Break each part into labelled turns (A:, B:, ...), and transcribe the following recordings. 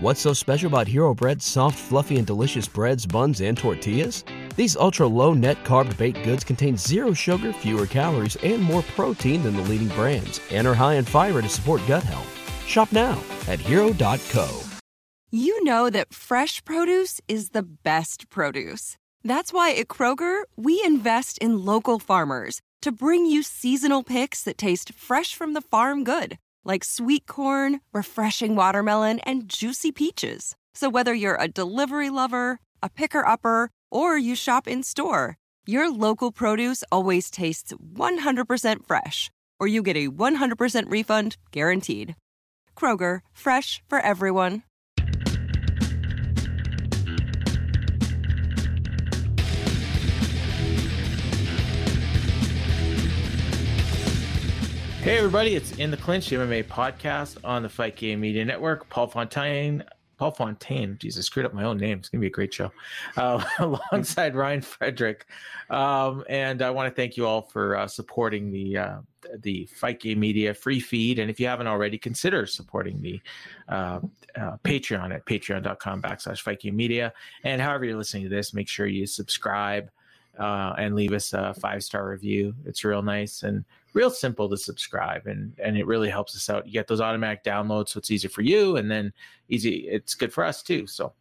A: What's so special about Hero Bread's soft, fluffy, and delicious breads, buns, and tortillas? These ultra low net carb baked goods contain zero sugar, fewer calories, and more protein than the leading brands, and are high in fiber to support gut health. Shop now at hero.co.
B: You know that fresh produce is the best produce. That's why at Kroger, we invest in local farmers to bring you seasonal picks that taste fresh from the farm good, like sweet corn, refreshing watermelon, and juicy peaches. So whether you're a delivery lover, a picker upper, or you shop in store, your local produce always tastes 100% fresh, or you get a 100% refund guaranteed. Kroger, fresh for everyone.
C: Hey, everybody, it's In the Clinch MMA podcast on the Fight Game Media Network. Paul Fontaine, Paul Fontaine, Jesus, screwed up my own name. It's going to be a great show. Uh, alongside Ryan Frederick. Um, and I want to thank you all for uh, supporting the uh, the Fight Game Media free feed. And if you haven't already, consider supporting the uh, uh, Patreon at patreon.com backslash Fight Game Media. And however you're listening to this, make sure you subscribe uh, and leave us a five star review. It's real nice and real simple to subscribe, and and it really helps us out. You get those automatic downloads, so it's easy for you, and then easy. It's good for us too. So.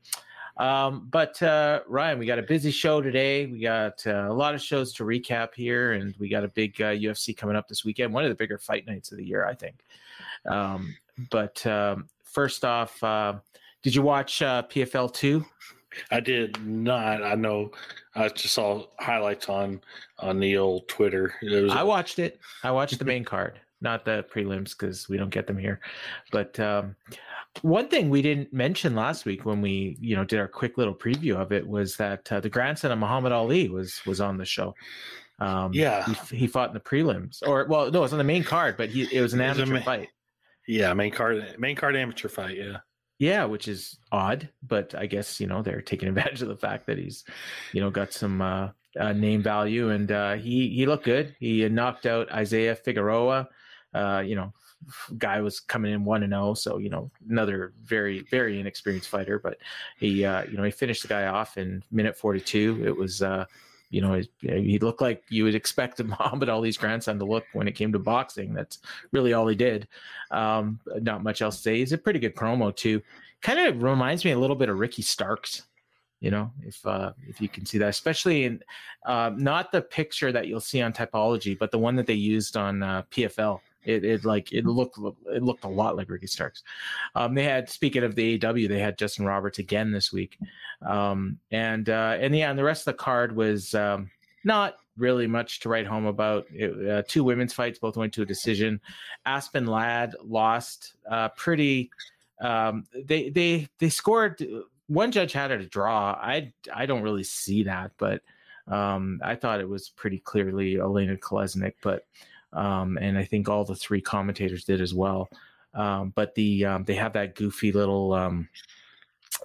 C: Um, but uh, Ryan, we got a busy show today. We got uh, a lot of shows to recap here, and we got a big uh, UFC coming up this weekend. One of the bigger fight nights of the year, I think. Um, but um, first off, uh, did you watch uh, PFL two?
D: I did not. I know. I just saw highlights on on the old Twitter.
C: Was, I watched it. I watched the main card, not the prelims because we don't get them here. But um, one thing we didn't mention last week when we you know did our quick little preview of it was that uh, the grandson of Muhammad Ali was was on the show.
D: Um, yeah,
C: he, he, fought in the prelims, or well, no, it was on the main card, but he it was an amateur ma- fight.
D: Yeah, main card, main card amateur fight. Yeah.
C: Yeah, which is odd, but I guess you know they're taking advantage of the fact that he's, you know, got some uh, uh, name value, and uh, he he looked good. He knocked out Isaiah Figueroa. Uh, you know, guy was coming in one and zero, so you know another very very inexperienced fighter, but he uh, you know he finished the guy off in minute forty two. It was uh, you know, he looked like you would expect Muhammad Ali's grandson to look when it came to boxing. That's really all he did. Um, not much else to say. He's a pretty good promo too. Kind of reminds me a little bit of Ricky Starks. You know, if uh, if you can see that, especially in uh, not the picture that you'll see on Tapology, but the one that they used on uh, PFL. It, it like it looked it looked a lot like Ricky Starks. Um, they had speaking of the AW, they had Justin Roberts again this week, um, and uh, and yeah, and the rest of the card was um, not really much to write home about. It, uh, two women's fights, both went to a decision. Aspen Ladd lost uh, pretty. Um, they they they scored. One judge had it a draw. I I don't really see that, but um, I thought it was pretty clearly Elena Kolesnik, but um, and I think all the three commentators did as well. Um, but the um, they have that goofy little um,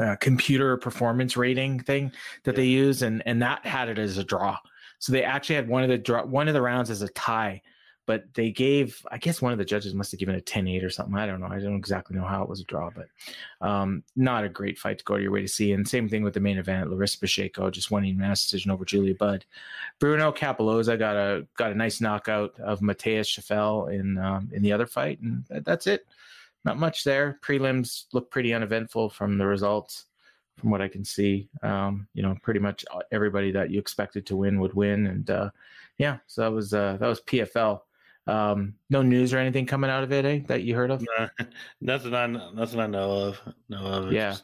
C: uh, computer performance rating thing that they use, and and that had it as a draw. So they actually had one of the draw one of the rounds as a tie, but they gave i guess one of the judges must have given a 10-8 or something. I don't know. I don't exactly know how it was a draw but um, not a great fight to go to your way to see. And same thing with the main event larissa pacheco just winning mass decision over julia budd. Bruno cappelozza got a got a nice knockout of matheus scheffel in um, in the other fight and that's it. Not much there. Prelims look pretty uneventful from the results from what i can see. Um, you know pretty much everybody that you expected to win would win and uh, yeah so that was uh, that was pfl um, no news or anything coming out of it, eh, that you heard of?
D: No, nothing I nothing I know of. Know of.
C: Yeah.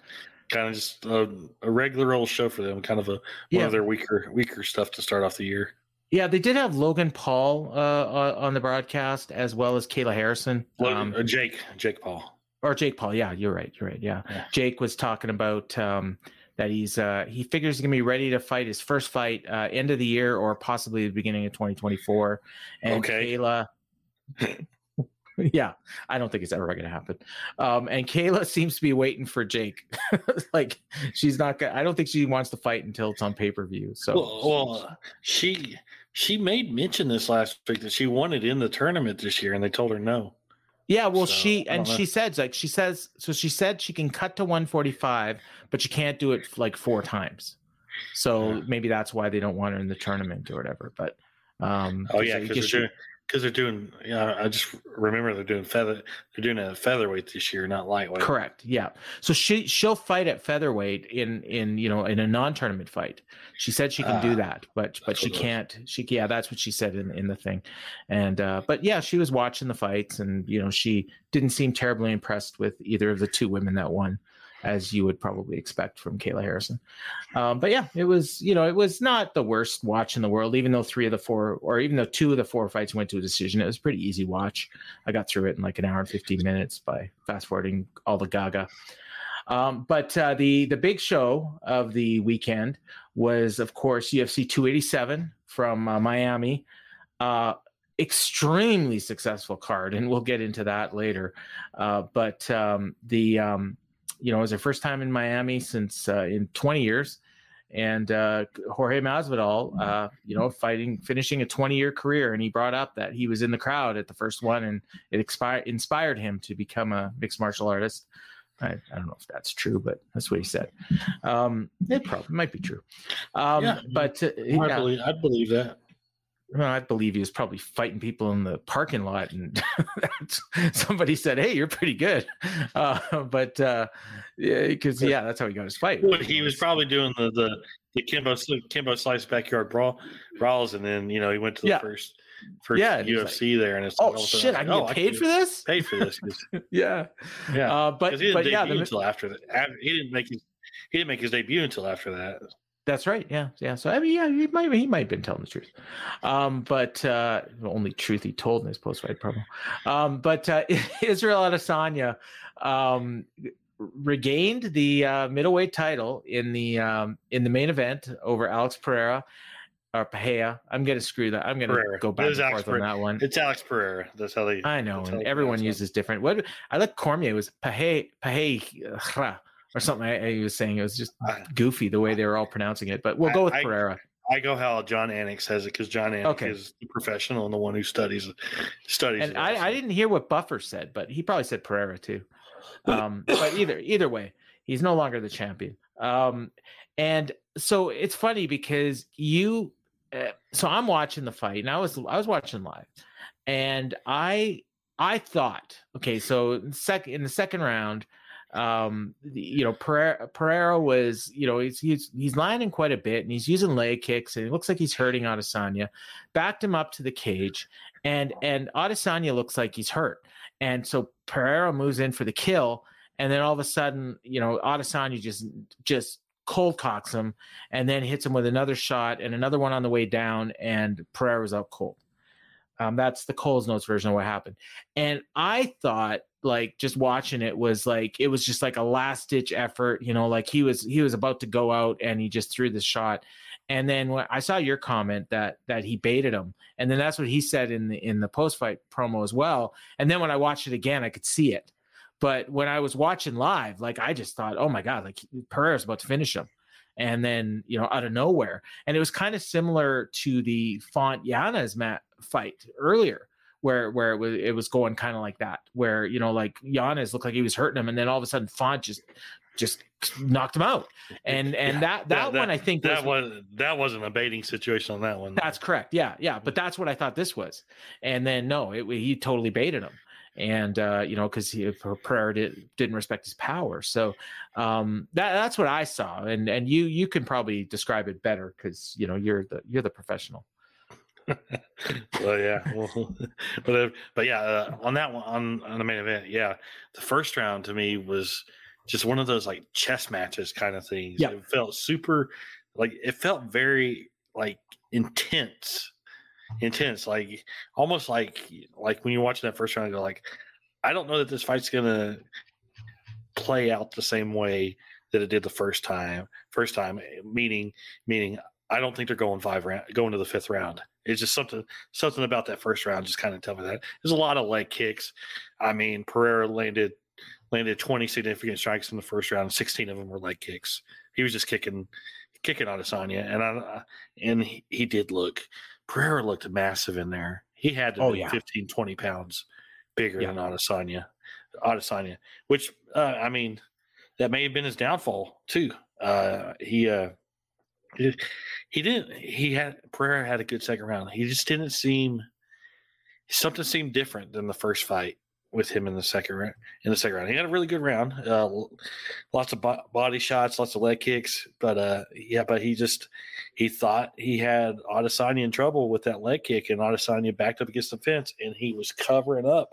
D: kind of just a, a, regular old show for them. Kind of a one yeah. of their weaker weaker stuff to start off the year.
C: Yeah, they did have Logan Paul uh, on the broadcast as well as Kayla Harrison.
D: Um, uh, Jake Jake Paul
C: or Jake Paul. Yeah, you're right. You're right. Yeah, yeah. Jake was talking about. Um, that he's uh, he figures he's gonna be ready to fight his first fight uh, end of the year or possibly the beginning of 2024. And okay. Kayla, yeah, I don't think it's ever gonna happen. Um, and Kayla seems to be waiting for Jake. like she's not gonna. I don't think she wants to fight until it's on pay per view. So
D: well, well, she she made mention this last week that she wanted in the tournament this year, and they told her no.
C: Yeah, well,
D: So,
C: she and she said like she says so she said she can cut to 145, but she can't do it like four times. So
D: Yeah.
C: maybe that's why they don't want her in the tournament or whatever. But um,
D: Oh yeah, because doing because they're doing. Yeah, I just remember they're doing feather. They're doing a featherweight this year, not lightweight.
C: Correct. Yeah. So she she'll fight at featherweight in in you know in a non-tournament fight. She said she can do
D: Ah,
C: that, but but she
D: what it was.
C: can't. She yeah, that's what she said in in the thing. And uh but yeah, she was watching the fights and you know she didn't seem terribly impressed with either of the two women that won as you would probably expect from Kayla Harrison. Um but yeah, it was you know, it was not the worst watch in the world even though 3 of the 4 or even though 2 of the 4 fights went to a decision. It was pretty easy watch. I got through it in like an hour and 15 minutes by fast forwarding all the gaga. Um, but uh, the the big show of the weekend was, of course, UFC 287 from uh, Miami. Uh, extremely successful card, and we'll get into that later. Uh, but um, the um, you know it was their first time in Miami since uh, in 20 years, and uh, Jorge Masvidal, uh, you know, fighting, finishing a 20 year career, and he brought up that he was in the crowd at the first one, and it expired, inspired him to become a mixed martial artist. I, I don't know if that's true, but that's what he said. Um, it probably might be true. Um,
D: Yeah.
C: but uh,
D: I
C: yeah,
D: believe I believe that.
C: Well, I believe he was probably fighting people in the parking lot, and somebody said, "Hey, you're pretty good." Uh, but uh, yeah, because yeah, that's how he got his fight.
D: Well, he was probably doing the the the Kimbo Kimbo Slice backyard brawl brawls, and then you know he went to the
C: Yeah.
D: first first
C: Yeah,
D: UFC there, and it's
C: Oh shit! I
D: like,
C: can
D: oh,
C: get paid
D: can
C: for this.
D: Paid for this,
C: Yeah,
D: yeah.
C: uh, but
D: he didn't
C: but yeah,
D: debut
C: the,
D: until after that. He didn't make his he didn't make his debut until after that.
C: That's right. Yeah, yeah. So I mean, yeah, he might he might have been telling the truth, um, but uh, the only truth he told in his post fight promo. Um, but uh, Israel Adesanya um, regained the uh, middleweight title in the um, in the main event over Alex Pereira or Pahea. I'm gonna screw that. I'm gonna
D: Pereira.
C: go back and
D: Alex
C: forth on that one.
D: It's Alex Pereira. That's how they.
C: I know, and everyone uses different. What I like Cormier was Pahe Pahe or something. I, I was saying it was just goofy the way they were all pronouncing it. But we'll go with
D: I-
C: Pereira.
D: I go how Jon Anik says it because Jon Anik
C: Okay.
D: is the professional and the one who studies studies.
C: And
D: it
C: I, I didn't hear what Buffer said, but he probably said Pereira too. Um, but either either way, he's no longer the champion. Um, and so it's funny because you. Uh, so I'm watching the fight, and I was I was watching live, and I I thought okay, so in sec in the second round, um, you know Pereira, Pereira was you know he's he's he's landing quite a bit, and he's using leg kicks, and it looks like he's hurting Adesanya. Backed him up to the cage, and and Adesanya looks like he's hurt, and so Pereira moves in for the kill, and then all of a sudden, you know, Adesanya just just cold cocks him, and then hits him with another shot and another one on the way down, and Pereira's out cold. Um, that's the Cole's notes version of what happened, and I thought like just watching it was like it was just like a last ditch effort, you know, like he was he was about to go out and he just threw the shot, and then when I saw your comment that that he baited him, and then that's what he said in the in the post fight promo as well, and then when I watched it again, I could see it, but when I was watching live, like I just thought, oh my god, like Pereira's about to finish him. And then, you know, out of nowhere. And it was kind of similar to the Font Yanez mat fight earlier, where where it was it was going kind of like that, where you know, like Yanez looked like he was hurting him, and then all of a sudden Font just just knocked him out. And and
D: Yeah,
C: that that,
D: that-
C: one I think
D: that
C: was,
D: was that wasn't a baiting situation on that one.
C: that's correct. Yeah, yeah. But that's what I thought this was. And then no, it, he totally baited him. And uh, you know, because he Pereira did, didn't respect his power, so um, that that's what I saw. And and you you can probably describe it better because you know you're the you're the professional.
D: Well, yeah, well, but uh, but yeah, uh, on that one on, on the main event, yeah, the first round to me was just one of those like chess matches kind of things.
C: Yeah.
D: it felt super, like it felt very like intense, intense, like almost like like when you're watching that first round, you're like, I don't know that this fight's gonna play out the same way that it did the first time. First time, meaning meaning I don't think they're going five round, going to the fifth round. It's just something something about that first round just kind of tell me that. There's a lot of leg kicks. I mean, Pereira landed landed 20 significant strikes in the first round. 16 of them were leg kicks. He was just kicking kicking Adesanya, and I and he, he did look. Pereira looked massive in there. He had to
C: Oh,
D: be
C: yeah.
D: 15, 20 pounds bigger
C: Yeah.
D: than Adesanya. Adesanya, which uh, I mean, that may have been his downfall too. Uh, he uh, he, didn't. He had Pereira had a good second round. He just didn't seem something seemed different than the first fight with him in the second round. In the second round, he had a really good round. Uh, lots of bo- body shots, lots of leg kicks, but uh, yeah, but he just he thought he had Adesanya in trouble with that leg kick, and Adesanya backed up against the fence, and he was covering up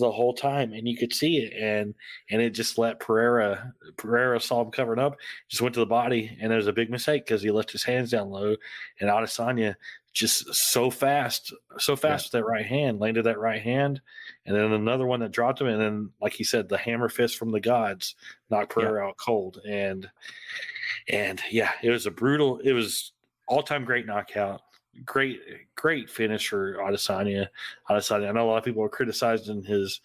D: the whole time, and you could see it, and and it just let Pereira Pereira saw him covering up, just went to the body, and it was a big mistake because he left his hands down low, and Adesanya just so fast, so fast with that right hand, landed that right hand, and then another one that dropped him, and then like he said, the hammer fist from the gods knocked Pereira out cold, and and yeah, it was a brutal, it was all time great knockout. Great, great finish for Adesanya. Adesanya. I know a lot of people are criticizing his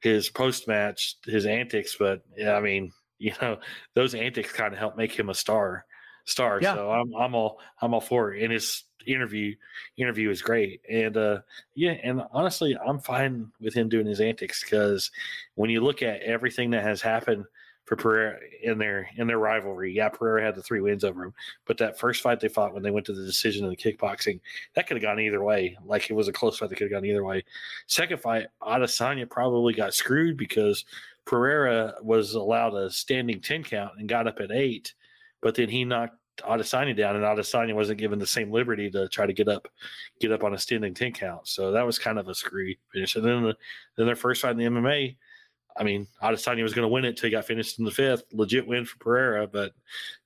D: his post match, his antics, but yeah, I mean, you know, those antics kind of help make him a star. Star.
C: Yeah.
D: So I'm I'm all I'm all for it. And his interview interview is great. And uh yeah, and honestly, I'm fine with him doing his antics because when you look at everything that has happened for Pereira in their in their rivalry, yeah, Pereira had the three wins over him. But that first fight they fought when they went to the decision in the kickboxing, that could have gone either way. Like it was a close fight that could have gone either way. Second fight, Adesanya probably got screwed because Pereira was allowed a standing 10 count and got up at eight, but then he knocked Adesanya down and Adesanya wasn't given the same liberty to try to get up get up on a standing 10 count. So that was kind of a screwy finish. And then the, then their first fight in the MMA, I mean, Adesanya was going to win it till he got finished in the fifth. Legit win for Pereira, but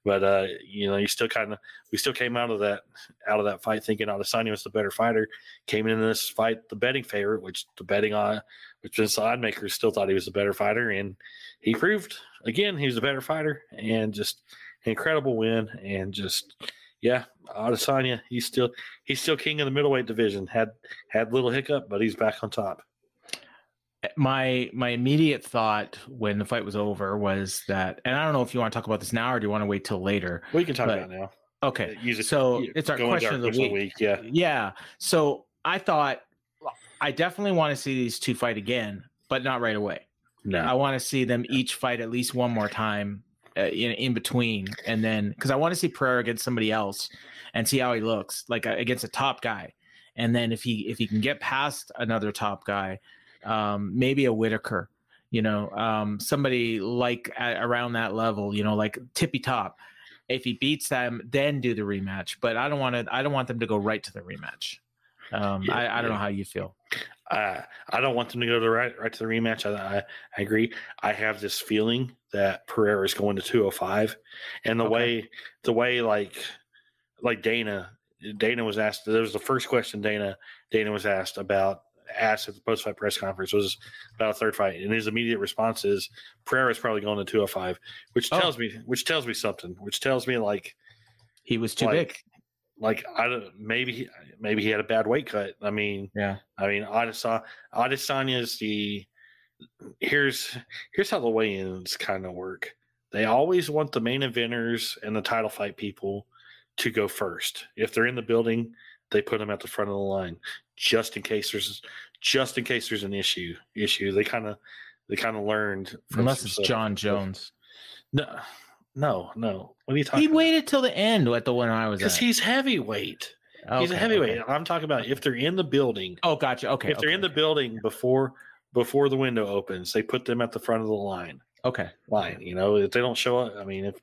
D: but uh, you know, you still kind of we still came out of that out of that fight thinking Adesanya was the better fighter. Came into this fight the betting favorite, which the betting on which was the odd makers still thought he was the better fighter, and he proved again he was a better fighter, and just incredible win, and just yeah, Adesanya he's still he's still king of the middleweight division. Had had little hiccup, but he's back on top.
C: My my immediate thought when the fight was over was that and i don't know if you want to talk about this now or do you want to wait till later
D: We can talk
C: But-
D: about it now.
C: okay
D: it-
C: so it's our question of the week.
D: Yeah,
C: yeah so i thought i definitely want to see these two fight again but not right away.
D: No,
C: i want to see them each fight at least one more time uh, in, in between and then because i want to see Pereira against somebody else and see how he looks like uh, against a top guy. And then if he if he can get past another top guy um maybe a Whitaker you know um somebody like at, around that level you know like tippy top if he beats them then do the rematch but i don't want to i don't want them to go right to the rematch um
D: Yeah,
C: I, I don't
D: yeah.
C: know how you feel
D: uh, I don't want them to go to the right right to the rematch. I, I, I agree. I have this feeling that Pereira is going to 205, and the
C: Okay.
D: way the way like like Dana Dana was asked. That was the first question Dana Dana was asked about asked at the post fight press conference was about a third fight, and his immediate response is Pereira is probably going to 205, which
C: Oh.
D: tells me which tells me something. Which tells me like
C: he was too
D: like,
C: big
D: Like I don't maybe he, maybe he had a bad weight cut. I mean.
C: yeah
D: I mean, Adesanya, Adesanya is the here's here's how the weigh-ins kind of work. They always want the main eventers and the title fight people to go first. If they're in the building, they put them at the front of the line just in case there's just in case there's an issue. Issue they kind of they kind of learned from
C: unless it's jon jones
D: No, no, no. What are you talking?
C: he
D: about?
C: waited till the end at the one i was
D: because he's heavyweight. he's a heavyweight.
C: okay.
D: I'm talking about if they're in the building
C: oh gotcha okay
D: if they're in the building before before the window opens, they put them at the front of the line.
C: okay
D: Line, you know, if they don't show up, I mean, if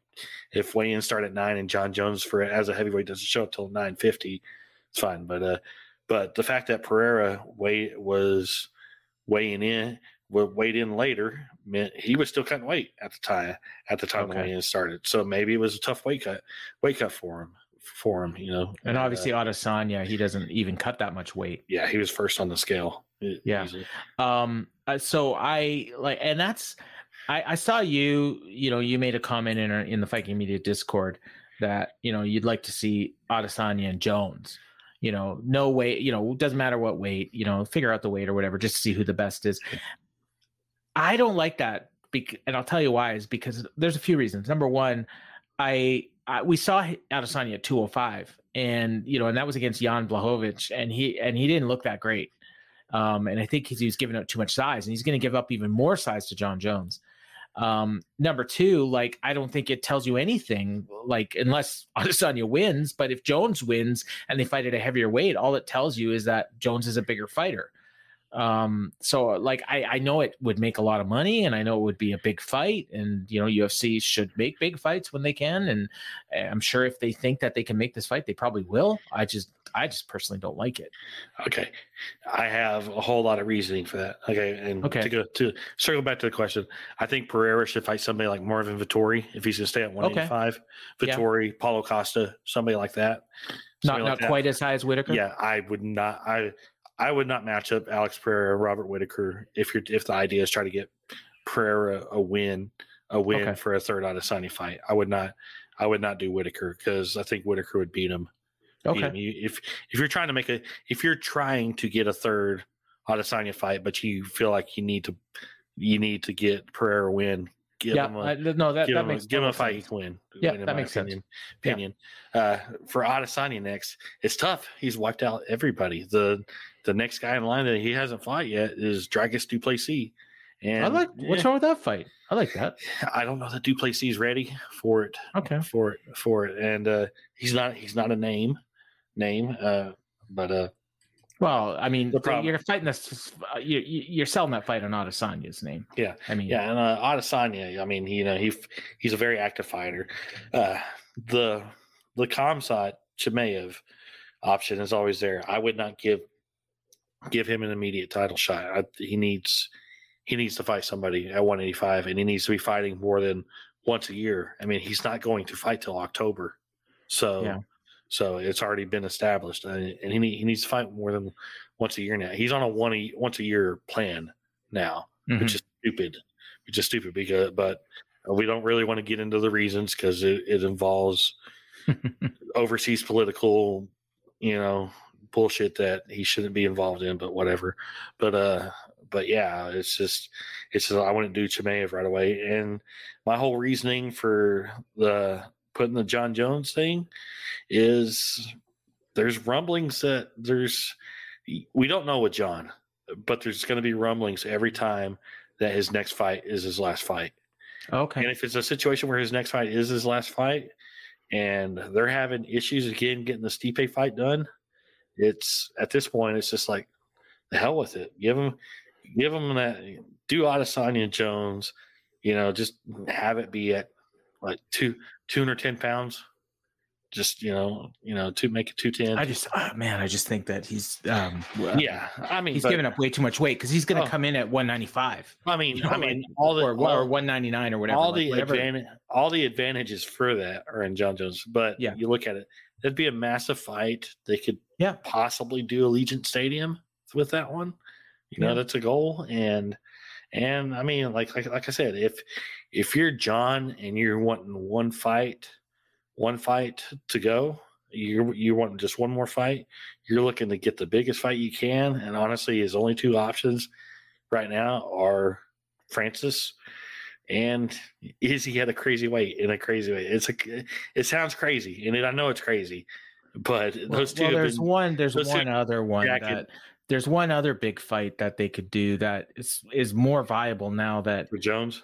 D: if weigh-ins start at nine and Jon Jones for as a heavyweight doesn't show up till nine fifty, it's fine. But uh, but the fact that Pereira weigh was weighing in, wa- weighed in later meant he was still cutting weight at the time at the time
C: Okay.
D: weigh-in started. So maybe it was a tough weight cut, weight cut for him for him. You know,
C: and obviously
D: uh,
C: Adesanya, he doesn't even cut that much weight
D: yeah, he was first on the scale.
C: Yeah. um uh, so i like and that's i i saw you you know you made a comment in our, in the Fight Game Media discord that you know you'd like to see adesanya and jones you know no weight you know doesn't matter what weight you know figure out the weight or whatever just to see who the best is. I don't like that bec- and i'll tell you why is because there's a few reasons. Number one i, I we saw adesanya at 205 and you know and that was against jan blachowicz and he and he didn't look that great. Um, and I think he's, he's giving up too much size, and he's going to give up even more size to Jon Jones. Um, number two, like I don't think it tells you anything, like unless Adesanya wins. But if Jones wins and they fight at a heavier weight, all it tells you is that Jones is a bigger fighter. Um, so like I, I know it would make a lot of money and I know it would be a big fight and you know UFC should make big fights when they can and I'm sure if they think that they can make this fight they probably will. I just I just personally don't like it.
D: Okay. I have a whole lot of reasoning for that. Okay. And
C: okay.
D: to go to circle back to the question, I think Pereira should fight somebody like Marvin Vettori if he's gonna stay at 185. Okay. Vettori, yeah. Paulo Costa, somebody like that.
C: Somebody not like not that. quite as high as Whitaker.
D: Yeah, I would not I I would not match up Alex Pereira Robert Whitaker if you're if the idea is try to get Pereira a win, a win okay. for a third Adesanya fight. I would not I would not do Whitaker because I think Whitaker would beat him.
C: Okay.
D: Beat him. if if you're trying to make a if you're trying to get a third Adesanya fight, but you feel like you need to you need to get Pereira win,
C: give yeah, him a, I, no, that, that makes
D: a, give him a fight sense. he can win.
C: Yeah,
D: win,
C: that makes
D: opinion.
C: sense.
D: Opinion. Yeah. Uh, for Adesanya next, it's tough. He's wiped out everybody. The the next guy in line that he hasn't fought yet is Dricus Du Plessis. And
C: I like what's yeah, wrong with that fight? I like that.
D: I don't know that Du Plessis is ready for it.
C: Okay.
D: For it for it. And uh he's not he's not a name name. Uh but uh
C: well, I mean, you're fighting this. Uh, you, you're selling that fight on Adesanya's name.
D: Yeah,
C: I mean,
D: yeah, and uh, Adesanya. I mean, you know, he he's a very active fighter. Uh, the the Khamzat Chimaev option is always there. I would not give give him an immediate title shot. I, he needs he needs to fight somebody at 185, and he needs to be fighting more than once a year. I mean, he's not going to fight till October, so
C: yeah.
D: so it's already been established, and, and he he needs to fight more than once a year now. He's on a one a, once a year plan now, mm-hmm. which is stupid, which is stupid because but we don't really want to get into the reasons because it, it involves overseas political, you know, bullshit that he shouldn't be involved in, but whatever. But uh but yeah, it's just it's just I wouldn't do Chimaev right away. And my whole reasoning for the putting the Jon Jones thing is there's rumblings that there's we don't know with Jon, but there's going to be rumblings every time that his next fight is his last fight.
C: Okay.
D: And if it's a situation where his next fight is his last fight, and they're having issues again getting the Stipe fight done, it's at this point it's just like the hell with it. Give them, give them that. Do Adesanya Jones, you know, just have it be at like two two hundred ten pounds. Just you know, you know, to make it two ten.
C: I just, oh, man, I just think that he's, um,
D: yeah, I mean,
C: he's but, giving up way too much weight because he's going to oh, come in at one ninety five.
D: I mean, you know, I mean, all the
C: or, or one ninety nine or whatever.
D: All
C: like,
D: the
C: whatever.
D: advantage, all the advantages for that are in jon Jones. But
C: yeah,
D: you look at it, that'd be a massive fight. They could
C: yeah
D: possibly do Allegiant Stadium with that one. You know, that's a goal. And and I mean, like like like I said, if if you're jon and you're wanting one fight, one fight to go, you you want just one more fight, you're looking to get the biggest fight you can. And honestly, his only two options right now are Francis and is he had a crazy weight in a crazy way. It's a it sounds crazy, and it, I know it's crazy, but those two.
C: Well, there's been, one. There's one other one that. There's one other big fight that they could do that is is more viable now that
D: for Jones.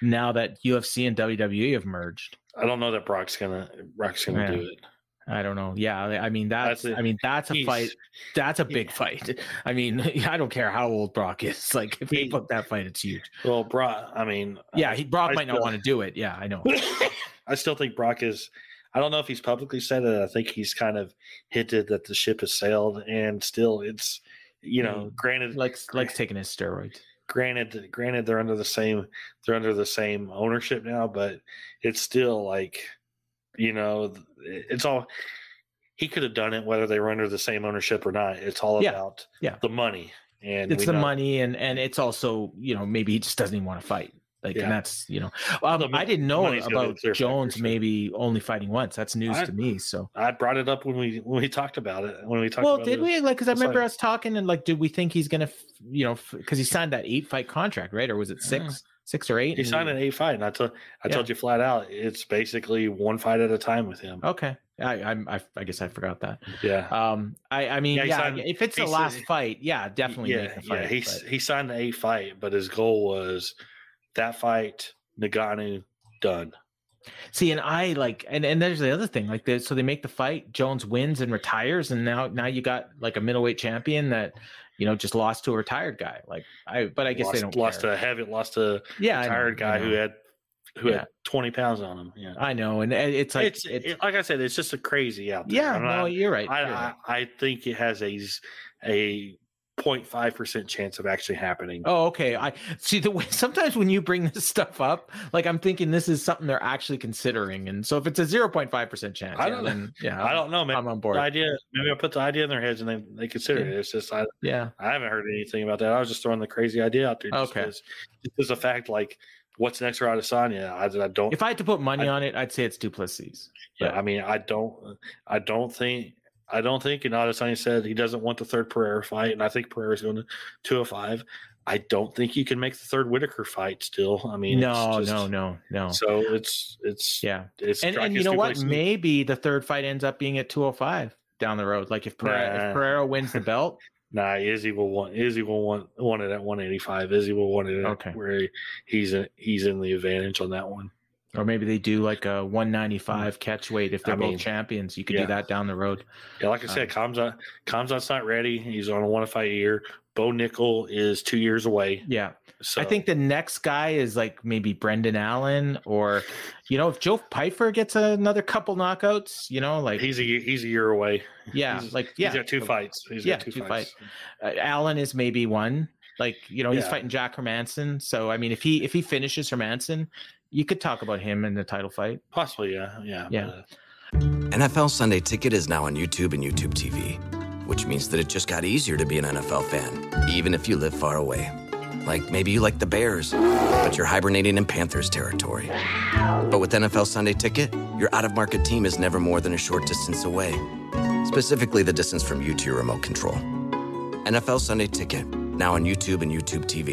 C: Now that UFC and WWE have merged,
D: I don't know that Brock's gonna Brock's gonna yeah. do it.
C: I don't know. Yeah, I mean that's, that's I mean that's a fight. That's a big fight. I mean, I don't care how old Brock is. Like if he, they book that fight, it's huge.
D: Well, Brock. I mean,
C: yeah, he, Brock I might still, not want to do it. Yeah, I know.
D: I still think Brock is. I don't know if he's publicly said it. I think he's kind of hinted that the ship has sailed, and still, it's you know, granted,
C: likes likes taking his steroids.
D: Granted, granted, they're under the same they're under the same ownership now, but it's still like you know, it's all he could have done it whether they were under the same ownership or not. It's all
C: yeah.
D: about
C: yeah.
D: the money. And
C: it's the know. money and and it's also, you know, maybe he just doesn't even want to fight. Like yeah. and that's you know, um, I didn't know about Jones factor, maybe only fighting once. That's news I, to me. So
D: I brought it up when we when we talked about it. When we talked.
C: Well,
D: did
C: it, we like? Because I remember like, us talking and like, did we think he's gonna, you know, because he signed that eight fight contract, right? Or was it six? six or eight.
D: He
C: and-
D: signed an eight fight, and I told I
C: Yeah.
D: told you flat out, it's basically one fight at a time with him.
C: Okay, I, I'm, I, I guess I forgot that.
D: Yeah,
C: Um, I, I mean,
D: Yeah,
C: yeah,
D: signed-
C: if it's the last fight, yeah, definitely
D: yeah,
C: make the fight.
D: yeah. He
C: but-
D: he signed the eight fight, but his goal was that fight, Ngannou done.
C: See, and I like, and and there's the other thing, like, this, so they make the fight, Jones wins and retires, and now now you got like a middleweight champion that, you know, just lost to a retired guy. Like, I, but I guess
D: lost,
C: they don't
D: lost
C: care.
D: to a heavy, lost to a
C: yeah, I know, I
D: guy who had who
C: Yeah.
D: had twenty pounds on him. Yeah,
C: I know, and it's like
D: it's,
C: it's,
D: it- like I said, it's just a crazy out there.
C: yeah, no,
D: not-
C: you're right.
D: I,
C: you're right.
D: I I think it has a a 0.5 percent chance of actually happening.
C: Oh, okay. I see the way sometimes when you bring this stuff up, like I'm thinking this is something they're actually considering. And so if it's a 0.5% chance,
D: I
C: yeah,
D: don't know.
C: then yeah,
D: I don't know, man.
C: I'm on board.
D: The idea, maybe I put the idea in their heads and they, they consider
C: Yeah.
D: it. It's just I,
C: Yeah.
D: I haven't heard anything about that. I was just throwing the crazy idea out there. Just
C: Okay.
D: Just as a fact, like what's next for Adesanya? I, I don't.
C: If I had to put money
D: I-
C: on it, I'd say it's Duplessis.
D: yeah,
C: but-
D: I mean, I don't. I don't think. I don't think. And Adesanya said he doesn't want the third Pereira fight, and I think Pereira's going to two of five. I don't think you can make the third Whitaker fight. Still, I mean,
C: no,
D: it's just-
C: no, no, no.
D: So it's it's
C: yeah.
D: it's
C: And, and you know what?
D: Duplessis-
C: Maybe the third fight ends up being at 205 down the road. Like if Pereira,
D: Nah.
C: if Pereira wins the belt,
D: Nah, Izzy will want Izzy will want want it at 185. Izzy will want it at
C: Okay.
D: where he, he's in, he's in the advantage on that one.
C: Or maybe they do like a 195 catch weight if they're
D: I
C: both
D: mean,
C: champions. You could
D: yeah.
C: do that down the road.
D: Yeah, like I said, Khamzat Khamzat's not ready. He's on a one fight year. Bo Nickal is two years away.
C: Yeah.
D: So
C: I think the next guy is like maybe Brendan Allen or, you know, if Joe Pyfer gets another couple knockouts, you know, like,
D: he's a year- he's a year away.
C: yeah,
D: he's-
C: like, yeah.
D: He's got two fights. He's
C: yeah,
D: got two,
C: two
D: fights.
C: Uh, Allen is maybe one. Like, you know, he's fighting Jack Hermansson. So, I mean, if he if he finishes Hermansson, you could talk about him in the title fight.
D: Possibly, yeah, yeah,
C: Yeah.
D: but, uh,
E: NFL Sunday Ticket is now on YouTube and YouTube TV, which means that it just got easier to be an NFL fan, even if you live far away. Like maybe you like the Bears, but you're hibernating in Panthers territory. But with NFL Sunday Ticket, your out of market team is never more than a short distance away, specifically the distance from you to your remote control. NFL Sunday Ticket, now on YouTube and YouTube TV.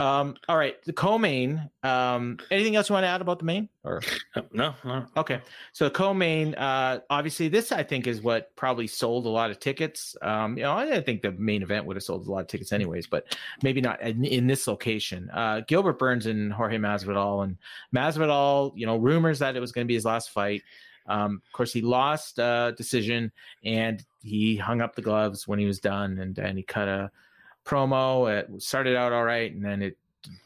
C: Um, all right, the co-main. Um, anything else you want to add about the main? Or
D: no, no.
C: okay, so co-main. Uh, obviously, this I think is what probably sold a lot of tickets. Um, you know, I didn't think the main event would have sold a lot of tickets anyways, but maybe not in, in this location. Uh, Gilbert Burns and Jorge Masvidal, and Masvidal. You know, rumors that it was going to be his last fight. Um, of course, he lost uh, decision, and he hung up the gloves when he was done, and and he cut a promo. It started out all right, and then it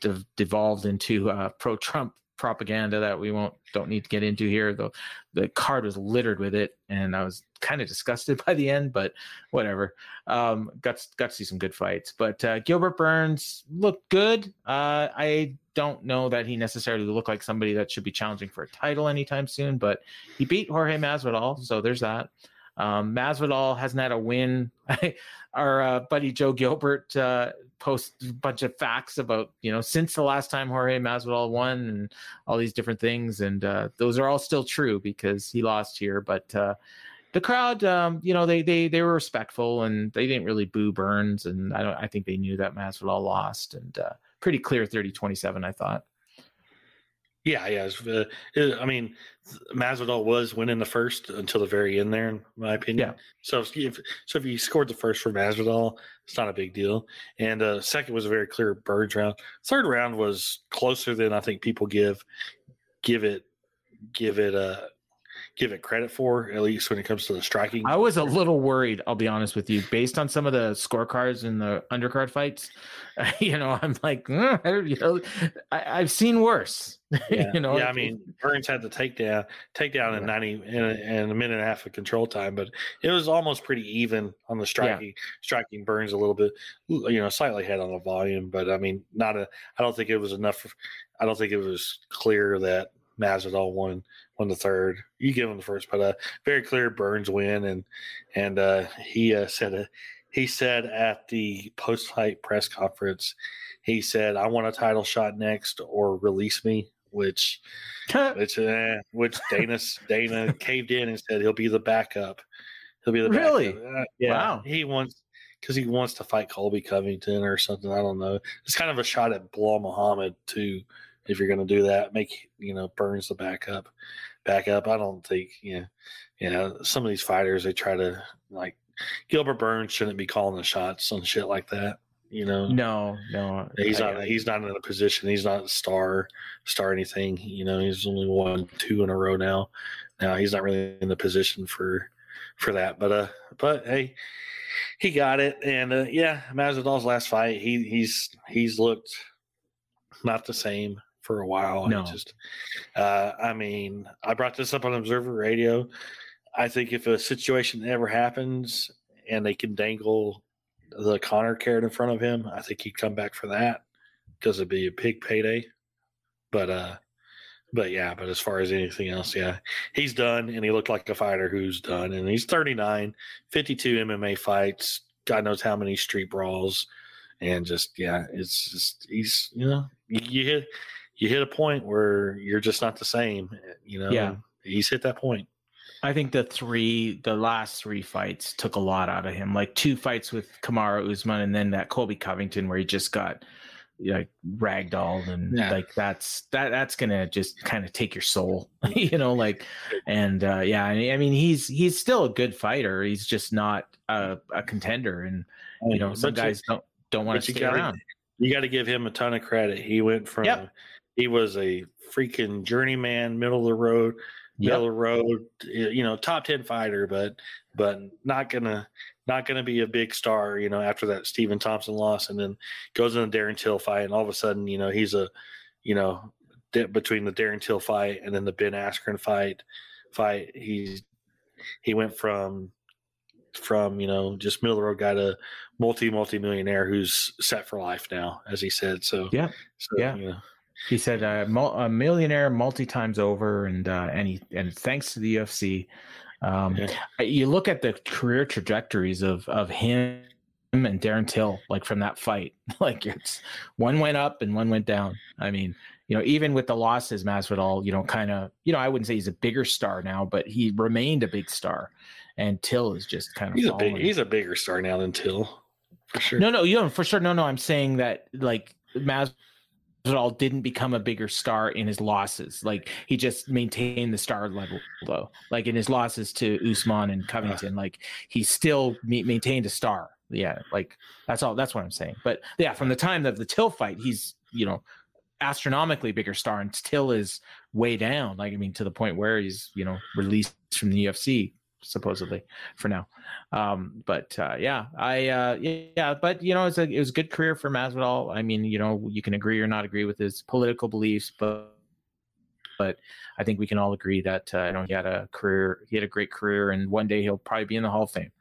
C: de- devolved into uh, pro-Trump propaganda that we won't don't need to get into here. The the card was littered with it, and I was kind of disgusted by the end, but whatever. Um, got got to see some good fights, but uh, Gilbert Burns looked good. Uh, I don't know that he necessarily looked like somebody that should be challenging for a title anytime soon, but he beat Jorge Masvidal, so there's that. Um, Masvidal hasn't had a win. Our uh, buddy Joe Gilbert uh, posted a bunch of facts about you know since the last time Jorge Masvidal won and all these different things, and uh, those are all still true because he lost here. But uh, the crowd, um, you know, they they they were respectful and they didn't really boo Burns, and I don't. I think they knew that Masvidal lost, and uh, pretty clear 30-27, I thought.
D: Yeah, yeah. It's, uh, it- I mean, Masvidal was winning the first until the very end there, in my opinion.
C: Yeah.
D: So if, if so, if you scored the first for Masvidal, it's not a big deal. And uh, second was a very clear Burns round. Third round was closer than I think people give give it give it uh give it credit for, at least when it comes to the striking.
C: I was a little worried, I'll be honest with you, based on some of the scorecards in the undercard fights. You know, I'm like, mm, you know, I, have seen worse.
D: Yeah.
C: you know,
D: yeah. I mean, Burns had the takedown, takedown in ninety in a, in a, minute and a half of control time, but it was almost pretty even on the striking. Yeah. Striking Burns a little bit, you know, slightly ahead on the volume, but I mean, not a. I don't think it was enough. I don't think it was clear that Masvidal won won the third. You give him the first, but uh, very clear Burns win, and and uh, he uh, said uh, he said at the post fight press conference, he said, "I want a title shot next, or release me." Which, which, uh, which Dana Dana caved in and said he'll be the backup. He'll be the
C: really,
D: uh, yeah. Wow. He wants because he wants to fight Colby Covington or something. I don't know. It's kind of a shot at Belal Muhammad too if you're going to do that. Make you know Burns the backup. Backup. I don't think you know. You know some of these fighters they try to like Gilbert Burns shouldn't be calling the shots on shit like that. You know.
C: No, no.
D: He's I, not. He's not in a position. He's not a star. Star anything. You know. He's only won two in a row now. Now he's not really in the position for for that. But uh. But hey he got it, and uh, yeah, Masvidal's last fight, he he's he's looked not the same for a while.
C: No.
D: I just, uh, I mean, I brought this up on Observer Radio. I think if a situation ever happens and they can dangle the Conor carrot in front of him, I think he'd come back for that because it'd be a big payday. But, uh, but yeah, but as far as anything else, yeah, he's done and he looked like a fighter who's done. And he's 39, 52 MMA fights, God knows how many street brawls. And just, yeah, it's just, he's, you know, you, you hit, you hit a point where you're just not the same. You know,
C: yeah.
D: he's hit that point.
C: I think the three, the last three fights took a lot out of him. Like two fights with Kamaru Usman, and then that Colby Covington where he just got like ragdolled, and yeah. like that's that that's gonna just kind of take your soul, you know. Like, and uh, yeah, I mean he's he's still a good fighter. He's just not a, a contender, and you know some guys don't don't want to stay
D: gotta,
C: around.
D: You got to give him a ton of credit. He went from
C: yep
D: he was a freaking journeyman, middle of the road, middle yep. of the road, you know, top ten fighter, but but not gonna not gonna be a big star, you know, after that Stephen Thompson loss, and then goes in the Darren Till fight, and all of a sudden, you know, he's a, you know, between the Darren Till fight and then the Ben Askren fight, fight, he's he went from from you know just middle of the road guy to multi multi millionaire who's set for life now, as he said. So
C: yeah,
D: so,
C: yeah.
D: You know,
C: he said uh, a millionaire multi times over, and uh, and he and thanks to the UFC. Um, yeah. You look at the career trajectories of of him and Darren Till, like from that fight, like it's one went up and one went down. I mean, you know, even with the losses, Masvidal, you know, kind of, you know, I wouldn't say he's a bigger star now, but he remained a big star, and Till is just kind of
D: he's a big, he's a bigger star now than Till, for sure.
C: No, no, you know, for sure. No, no, I'm saying that like Mas all didn't become a bigger star in his losses. Like he just maintained the star level though. Like in his losses to Usman and Covington, like he still maintained a star. Yeah, like that's all. That's what I'm saying. But yeah, from the time of the Till fight, he's you know astronomically bigger star, and Till is way down. Like I mean, to the point where he's you know released from the UFC supposedly for now. Um, but uh, yeah, I uh, yeah, but you know, it's a it was a good career for Masvidal. I mean, you know, you can agree or not agree with his political beliefs, but but I think we can all agree that uh, you know he had a career, he had a great career, and one day he'll probably be in the Hall of Fame.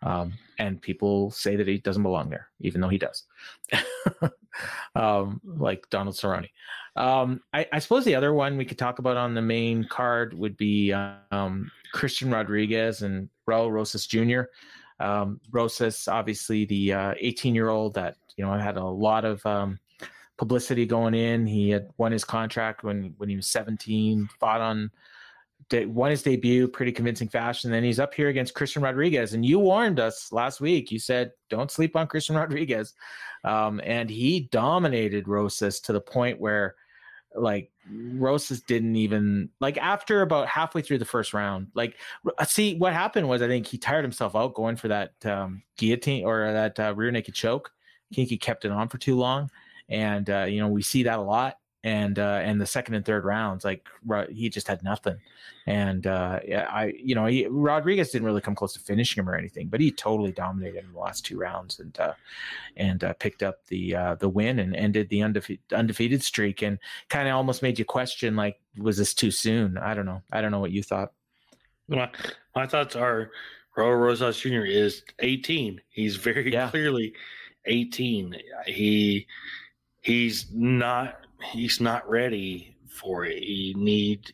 C: Um, and people say that he doesn't belong there, even though he does, um, like Donald Cerrone. Um, I, I, suppose the other one we could talk about on the main card would be um, Christian Rodriguez and Raul Rosas Jr. Um, Rosas, obviously the 18 uh, year old that you know had a lot of um, publicity going in. He had won his contract when when he was 17, fought on won his debut pretty convincing fashion. Then he's up here against Christian Rodriguez, and you warned us last week. You said don't sleep on Christian Rodriguez, um, and he dominated Rosas to the point where like Rosas didn't even like after about halfway through the first round. Like, uh, see what happened was I think he tired himself out going for that um, guillotine or that uh, rear naked choke. I think he kept it on for too long, and uh, you know we see that a lot. And uh, and the second and third rounds, like he just had nothing. And uh, I, you know, he, Rodriguez didn't really come close to finishing him or anything, but he totally dominated in the last two rounds and uh, and uh, picked up the uh, the win and ended the undefeated undefeated streak and kind of almost made you question like, was this too soon? I don't know. I don't know what you thought.
D: My, my thoughts are Raul Rosas Jr. is 18. He's very yeah. clearly 18. He he's not he's not ready for it. He need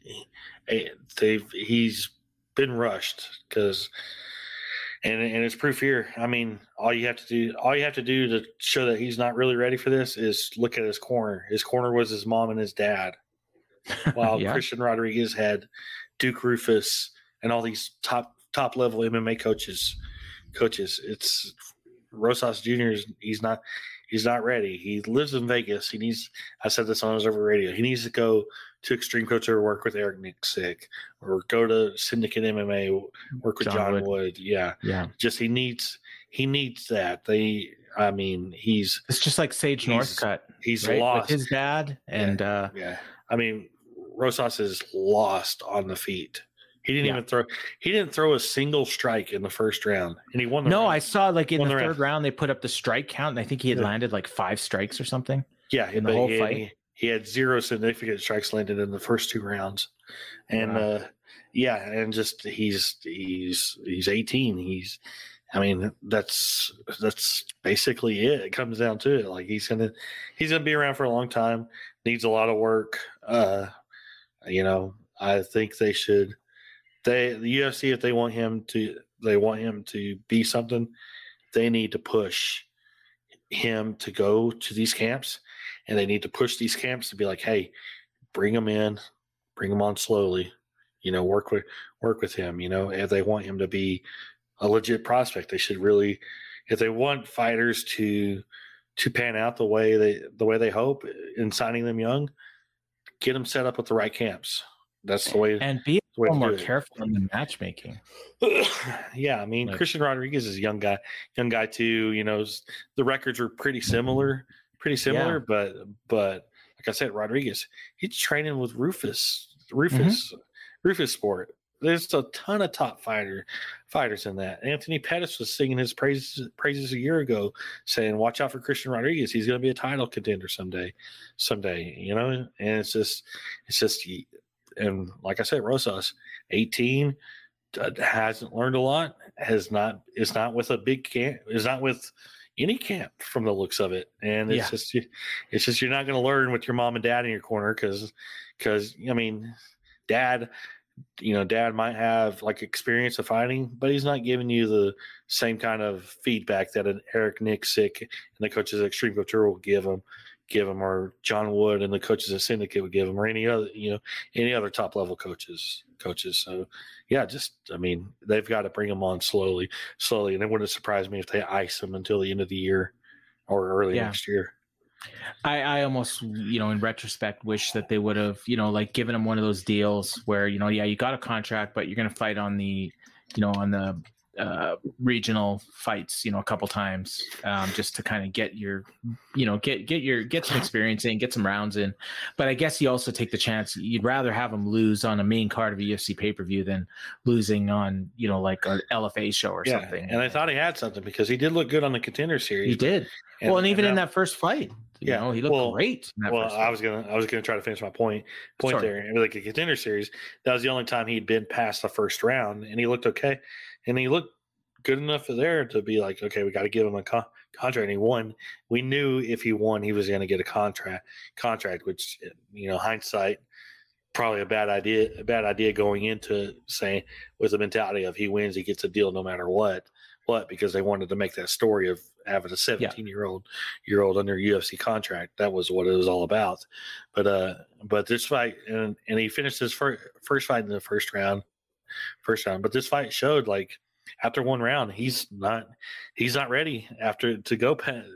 D: eh, they've he's been rushed because and and it's proof here. I mean, all you have to do all you have to do to show that he's not really ready for this is look at his corner. His corner was his mom and his dad. While yeah. Christian Rodriguez had Duke Roufus and all these top top level MMA coaches coaches. It's Rosas Jr. is he's not he's not ready. He lives in Vegas. He needs. I said this on his over radio. He needs to go to Extreme Couture or work with Eric Nicksick or go to Syndicate MMA, work with John, John Wood. Wood. Yeah,
C: yeah.
D: Just he needs he needs that. They. I mean, he's.
C: It's just like Sage he's, Northcutt.
D: He's right? lost
C: with his dad, and
D: yeah,
C: uh
D: yeah. I mean, Rosas is lost on the feet. He didn't yeah. even throw. He didn't throw a single strike in the first round, and he won.
C: no,
D: round.
C: I saw like in the, the, third round. round. they put up the strike count, and I think he had yeah. landed like five strikes or something.
D: Yeah,
C: in the whole
D: he,
C: fight,
D: he, he, had zero significant strikes landed in the first two rounds, and wow. uh, yeah, and just he's he's he's eighteen. He's, I mean, that's that's basically it. It comes down to it. Like he's gonna he's gonna be around for a long time. Needs a lot of work. Uh, you know, I think they should they the UFC if they want him to they want him to be something, they need to push him to go to these camps, and they need to push these camps to be like, hey, bring him in, bring him on slowly, you know, work with work with him. You know, if they want him to be a legit prospect, they should really, if they want fighters to to pan out the way they the way they hope in signing them young, get them set up with the right camps. That's the way.
C: And be little more careful in the matchmaking.
D: yeah, I mean, like, Christian Rodriguez is a young guy, young guy too. You know, the records are pretty similar, pretty similar. Yeah. But but like I said, Rodriguez, he's training with Roufus, Roufus, mm-hmm. Roufus Sport. There's a ton of top fighter fighters in that. Anthony Pettis was singing his praises praises a year ago, saying, "Watch out for Christian Rodriguez. He's going to be a title contender someday, someday." You know, and it's just, it's just and like I said, Rosas, 18, uh, hasn't learned a lot. Has not is not with a big camp. Is not with any camp from the looks of it. And it's yeah. just it's just you're not going to learn with your mom and dad in your corner because because I mean, dad. You know, dad might have like experience of fighting, but he's not giving you the same kind of feedback that an Eric Nicksick and the coaches at Extreme Couture will give him give him, or John Wood and the coaches at Syndicate would give him, or any other, you know, any other top level coaches, coaches. So, yeah, just I mean, they've got to bring them on slowly, slowly, and it wouldn't surprise me if they ice them until the end of the year or early yeah. next year.
C: I, I almost, you know, in retrospect, wish that they would have, you know, like given him one of those deals where, you know, yeah, you got a contract, but you're going to fight on the, you know, on the uh, regional fights, you know, a couple times, um, just to kind of get your, you know, get get your get some experience in, get some rounds in. But I guess you also take the chance. You'd rather have them lose on a main card of a UFC pay per view than losing on, you know, like an LFA show or yeah, something.
D: And I thought he had something because he did look good on the contender series.
C: He did. And, well, and even and in that first fight, you yeah, know, he looked well, great.
D: well, I was gonna, I was gonna try to finish my point, point Sorry. there. And like a contender series, that was the only time he'd been past the first round, and he looked okay and he looked good enough there to be like, okay, we got to give him a con- contract. And he won. We knew if he won, he was going to get a contract. Contract, which you know, hindsight, probably a bad idea. A bad idea going into saying with the mentality of he wins, he gets a deal no matter what. What? Because they wanted to make that story of having a 17 yeah. year old year old under UFC contract. That was what it was all about. But uh, but this fight and and he finished his first fight in the first round first round. But this fight showed like after one round, he's not he's not ready after to go past,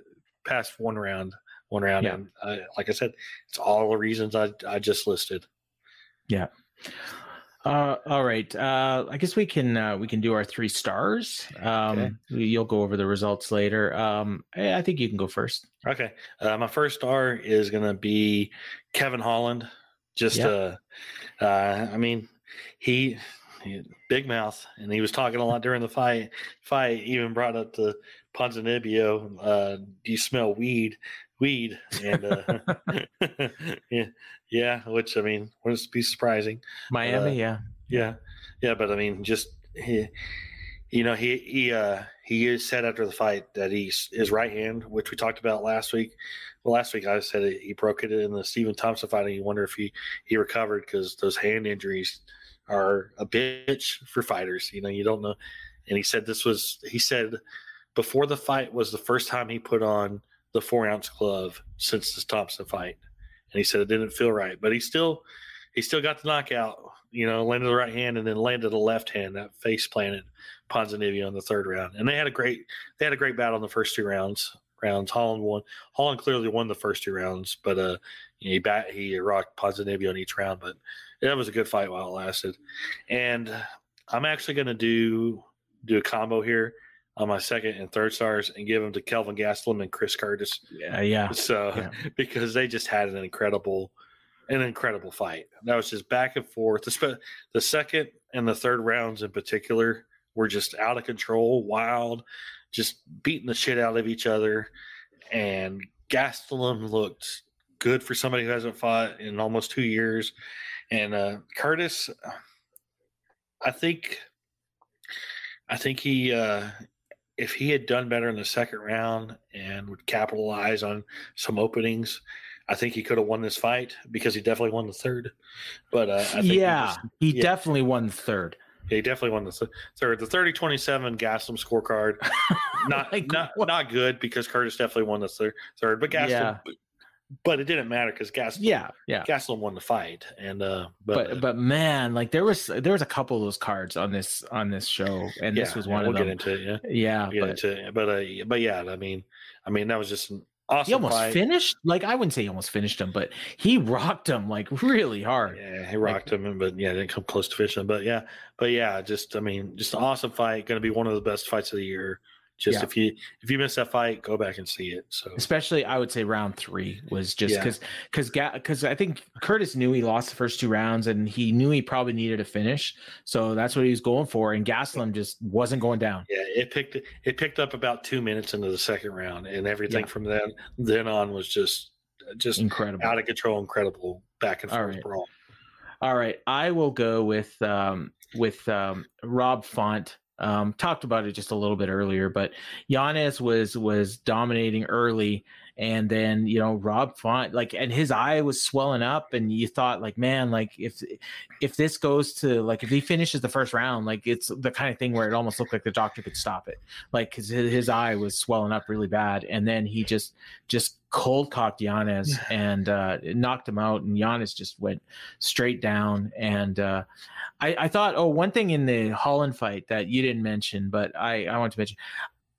D: past one round. One round, yeah. and uh, like I said, it's all the reasons I I just listed.
C: Yeah. Uh, all right. Uh, I guess we can uh, we can do our three stars. Um,
D: Okay.
C: You'll go over the results later. Um, I, I think you can go first.
D: Okay. Uh, my first star is going to be Kevin Holland. Just,
C: Yeah.
D: uh, uh, I mean, he, he- big mouth, and he was talking a lot during the fight. Fight even brought up the Ponzinibbio. Uh, do you smell weed? Weed, and uh, yeah, yeah. Which I mean, wouldn't be surprising.
C: Miami,
D: Uh,
C: yeah.
D: Yeah, yeah, but I mean, just he, you know, he he uh he said after the fight that he's his right hand, which we talked about last week. Well, last week I said he broke it in the Stephen Thompson fight, and you wonder if he he recovered because those hand injuries are a bitch for fighters. You know, you don't know. And he said this was he said before the fight was the first time he put on the four ounce glove since this Thompson fight, and he said it didn't feel right, but he still he still got the knockout. You know, landed the right hand and then landed the left hand that face planted Ponzinibbio in the third round, and they had a great they had a great battle in the first two rounds. Rounds Holland won. Holland clearly won the first two rounds, but uh, he bat he rocked Ponzinibbio in each round. But that was a good fight while it lasted. And I'm actually going to do do a combo here on my second and third stars and give them to Kelvin Gastelum and Chris Curtis.
C: Yeah, uh, yeah.
D: So
C: Yeah.
D: because they just had an incredible, an incredible fight. That was just back and forth. The, spe- the second and the third rounds in particular were just out of control, wild, just beating the shit out of each other. And Gastelum looked good for somebody who hasn't fought in almost two years. And uh, Curtis, I think, I think he, uh, if he had done better in the second round and would capitalize on some openings, I think he could have won this fight because he definitely won the third. But uh, I think he
C: yeah,
D: just-
C: he
D: yeah.
C: definitely won third.
D: yeah, he definitely won the th- third. The 30 27 Gastelum scorecard, not
C: Like,
D: not
C: what?
D: not good because Curtis definitely won the third. Third, but Gastelum,
C: Yeah.
D: But it didn't matter because Gastelum,
C: Yeah, yeah.
D: Gastelum won the fight, and uh, but
C: But but man, like there was there was a couple of those cards on this on this show, and
D: yeah,
C: this was one yeah,
D: we'll
C: of
D: get
C: them.
D: into it. Yeah,
C: yeah,
D: we'll get
C: but
D: into it. But uh, but yeah, I mean, I mean that was just an awesome
C: he almost
D: fight.
C: finished. Like I wouldn't say he almost finished him, but he rocked him like really hard.
D: Yeah, he rocked him, but yeah, didn't come close to finishing. But yeah, but yeah, just I mean, just an awesome fight. Going to be one of the best fights of the year. Just
C: Yeah.
D: if you if you miss that fight, go back and see it. So
C: Especially, I would say round three was just
D: Yeah.
C: because because because I think Curtis knew he lost the first two rounds, and he knew he probably needed a finish, so that's what he was going for. And Gastelum just wasn't going down.
D: yeah, it picked it picked up about two minutes into the second round, and everything
C: Yeah.
D: from then then on was just just
C: Incredible.
D: out of control, incredible back and forth
C: right.
D: brawl.
C: All right, I will go with um, with um, Rob Font. Um, talked about it just a little bit earlier, but Yanez was was dominating early, and then you know Rob Font like, and his eye was swelling up, and you thought like, man, like if if this goes to like if he finishes the first round, like it's the kind of thing where it almost looked like the doctor could stop it, like because his, his eye was swelling up really bad, and then he just just cold cocked Yanez and uh, knocked him out, and Yanez just went straight down. And uh, I, I thought, oh, one thing in the Holland fight that you didn't mention, but I, I want to mention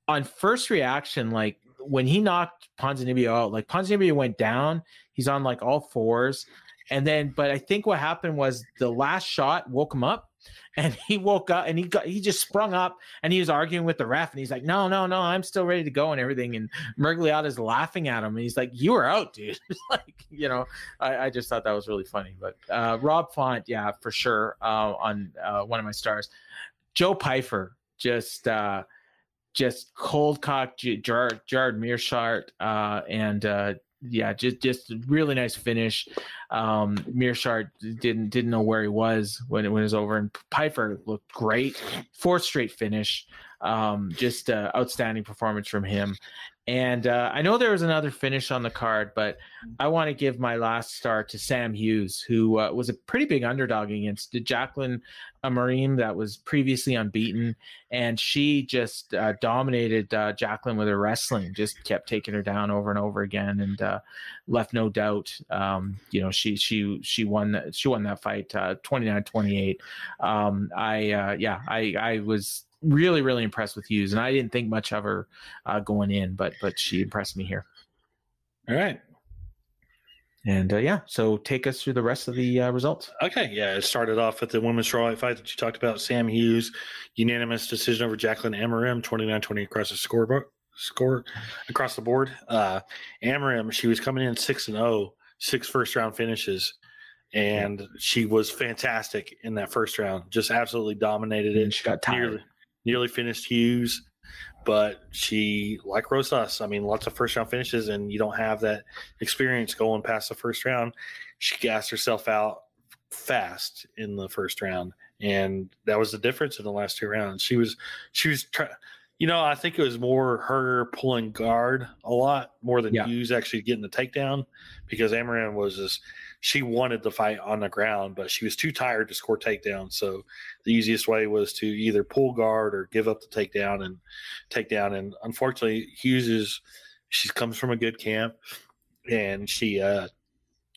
C: on first reaction, like when he knocked Ponzinibbio out, like Ponzinibbio went down, he's on like all fours. And then, but I think what happened was the last shot woke him up and he woke up and he got, he just sprung up and he was arguing with the ref and he's like, no, no, no, I'm still ready to go and everything. And Mergliata's laughing at him and he's like, you were out, dude. like, you know, I, I just thought that was really funny. But uh, Rob Font, yeah, for sure, uh, on uh, one of my stars. Joe Pyfer, just uh, just cold cock Jared, Jared Meerschaert, uh, and uh, yeah, just just really nice finish. Um, Meerschaert didn't didn't know where he was when it, when it was over, and Pyfer looked great. Fourth straight finish, um, just uh, outstanding performance from him. And uh, I know there was another finish on the card, but I want to give my last star to Sam Hughes, who uh, was a pretty big underdog against Jacqueline Amorim, that was previously unbeaten, and she just uh, dominated uh, Jacqueline with her wrestling. Just kept taking her down over and over again, and uh, left no doubt. Um, you know, she she she won that she won that fight uh, 29-28. Um, I uh, yeah, I I was really really impressed with Hughes, and I didn't think much of her uh, going in, but but she impressed me here.
D: All right.
C: And uh, yeah, so take us through the rest of the uh, results.
D: Okay, yeah, it started off with the women's strawweight fight that you talked about. Sam Hughes, unanimous decision over Jacqueline Amorim, 29-20 across the scoreboard, score across the board. Uh, Amorim, she was coming in six and 0, six first round finishes, and she was fantastic in that first round. Just absolutely dominated it.
C: And she got tired.
D: Nearly, nearly finished Hughes, but she like Rosas. I mean, lots of first round finishes, and you don't have that experience going past the first round. She gassed herself out fast in the first round, and that was the difference in the last two rounds. She was she was trying. You know, I think it was more her pulling guard a lot more than
C: Yeah.
D: Hughes actually getting the takedown because Amaran was just she wanted the fight on the ground, but she was too tired to score takedowns. So the easiest way was to either pull guard or give up the takedown and take down. And unfortunately, Hughes is she comes from a good camp, and she uh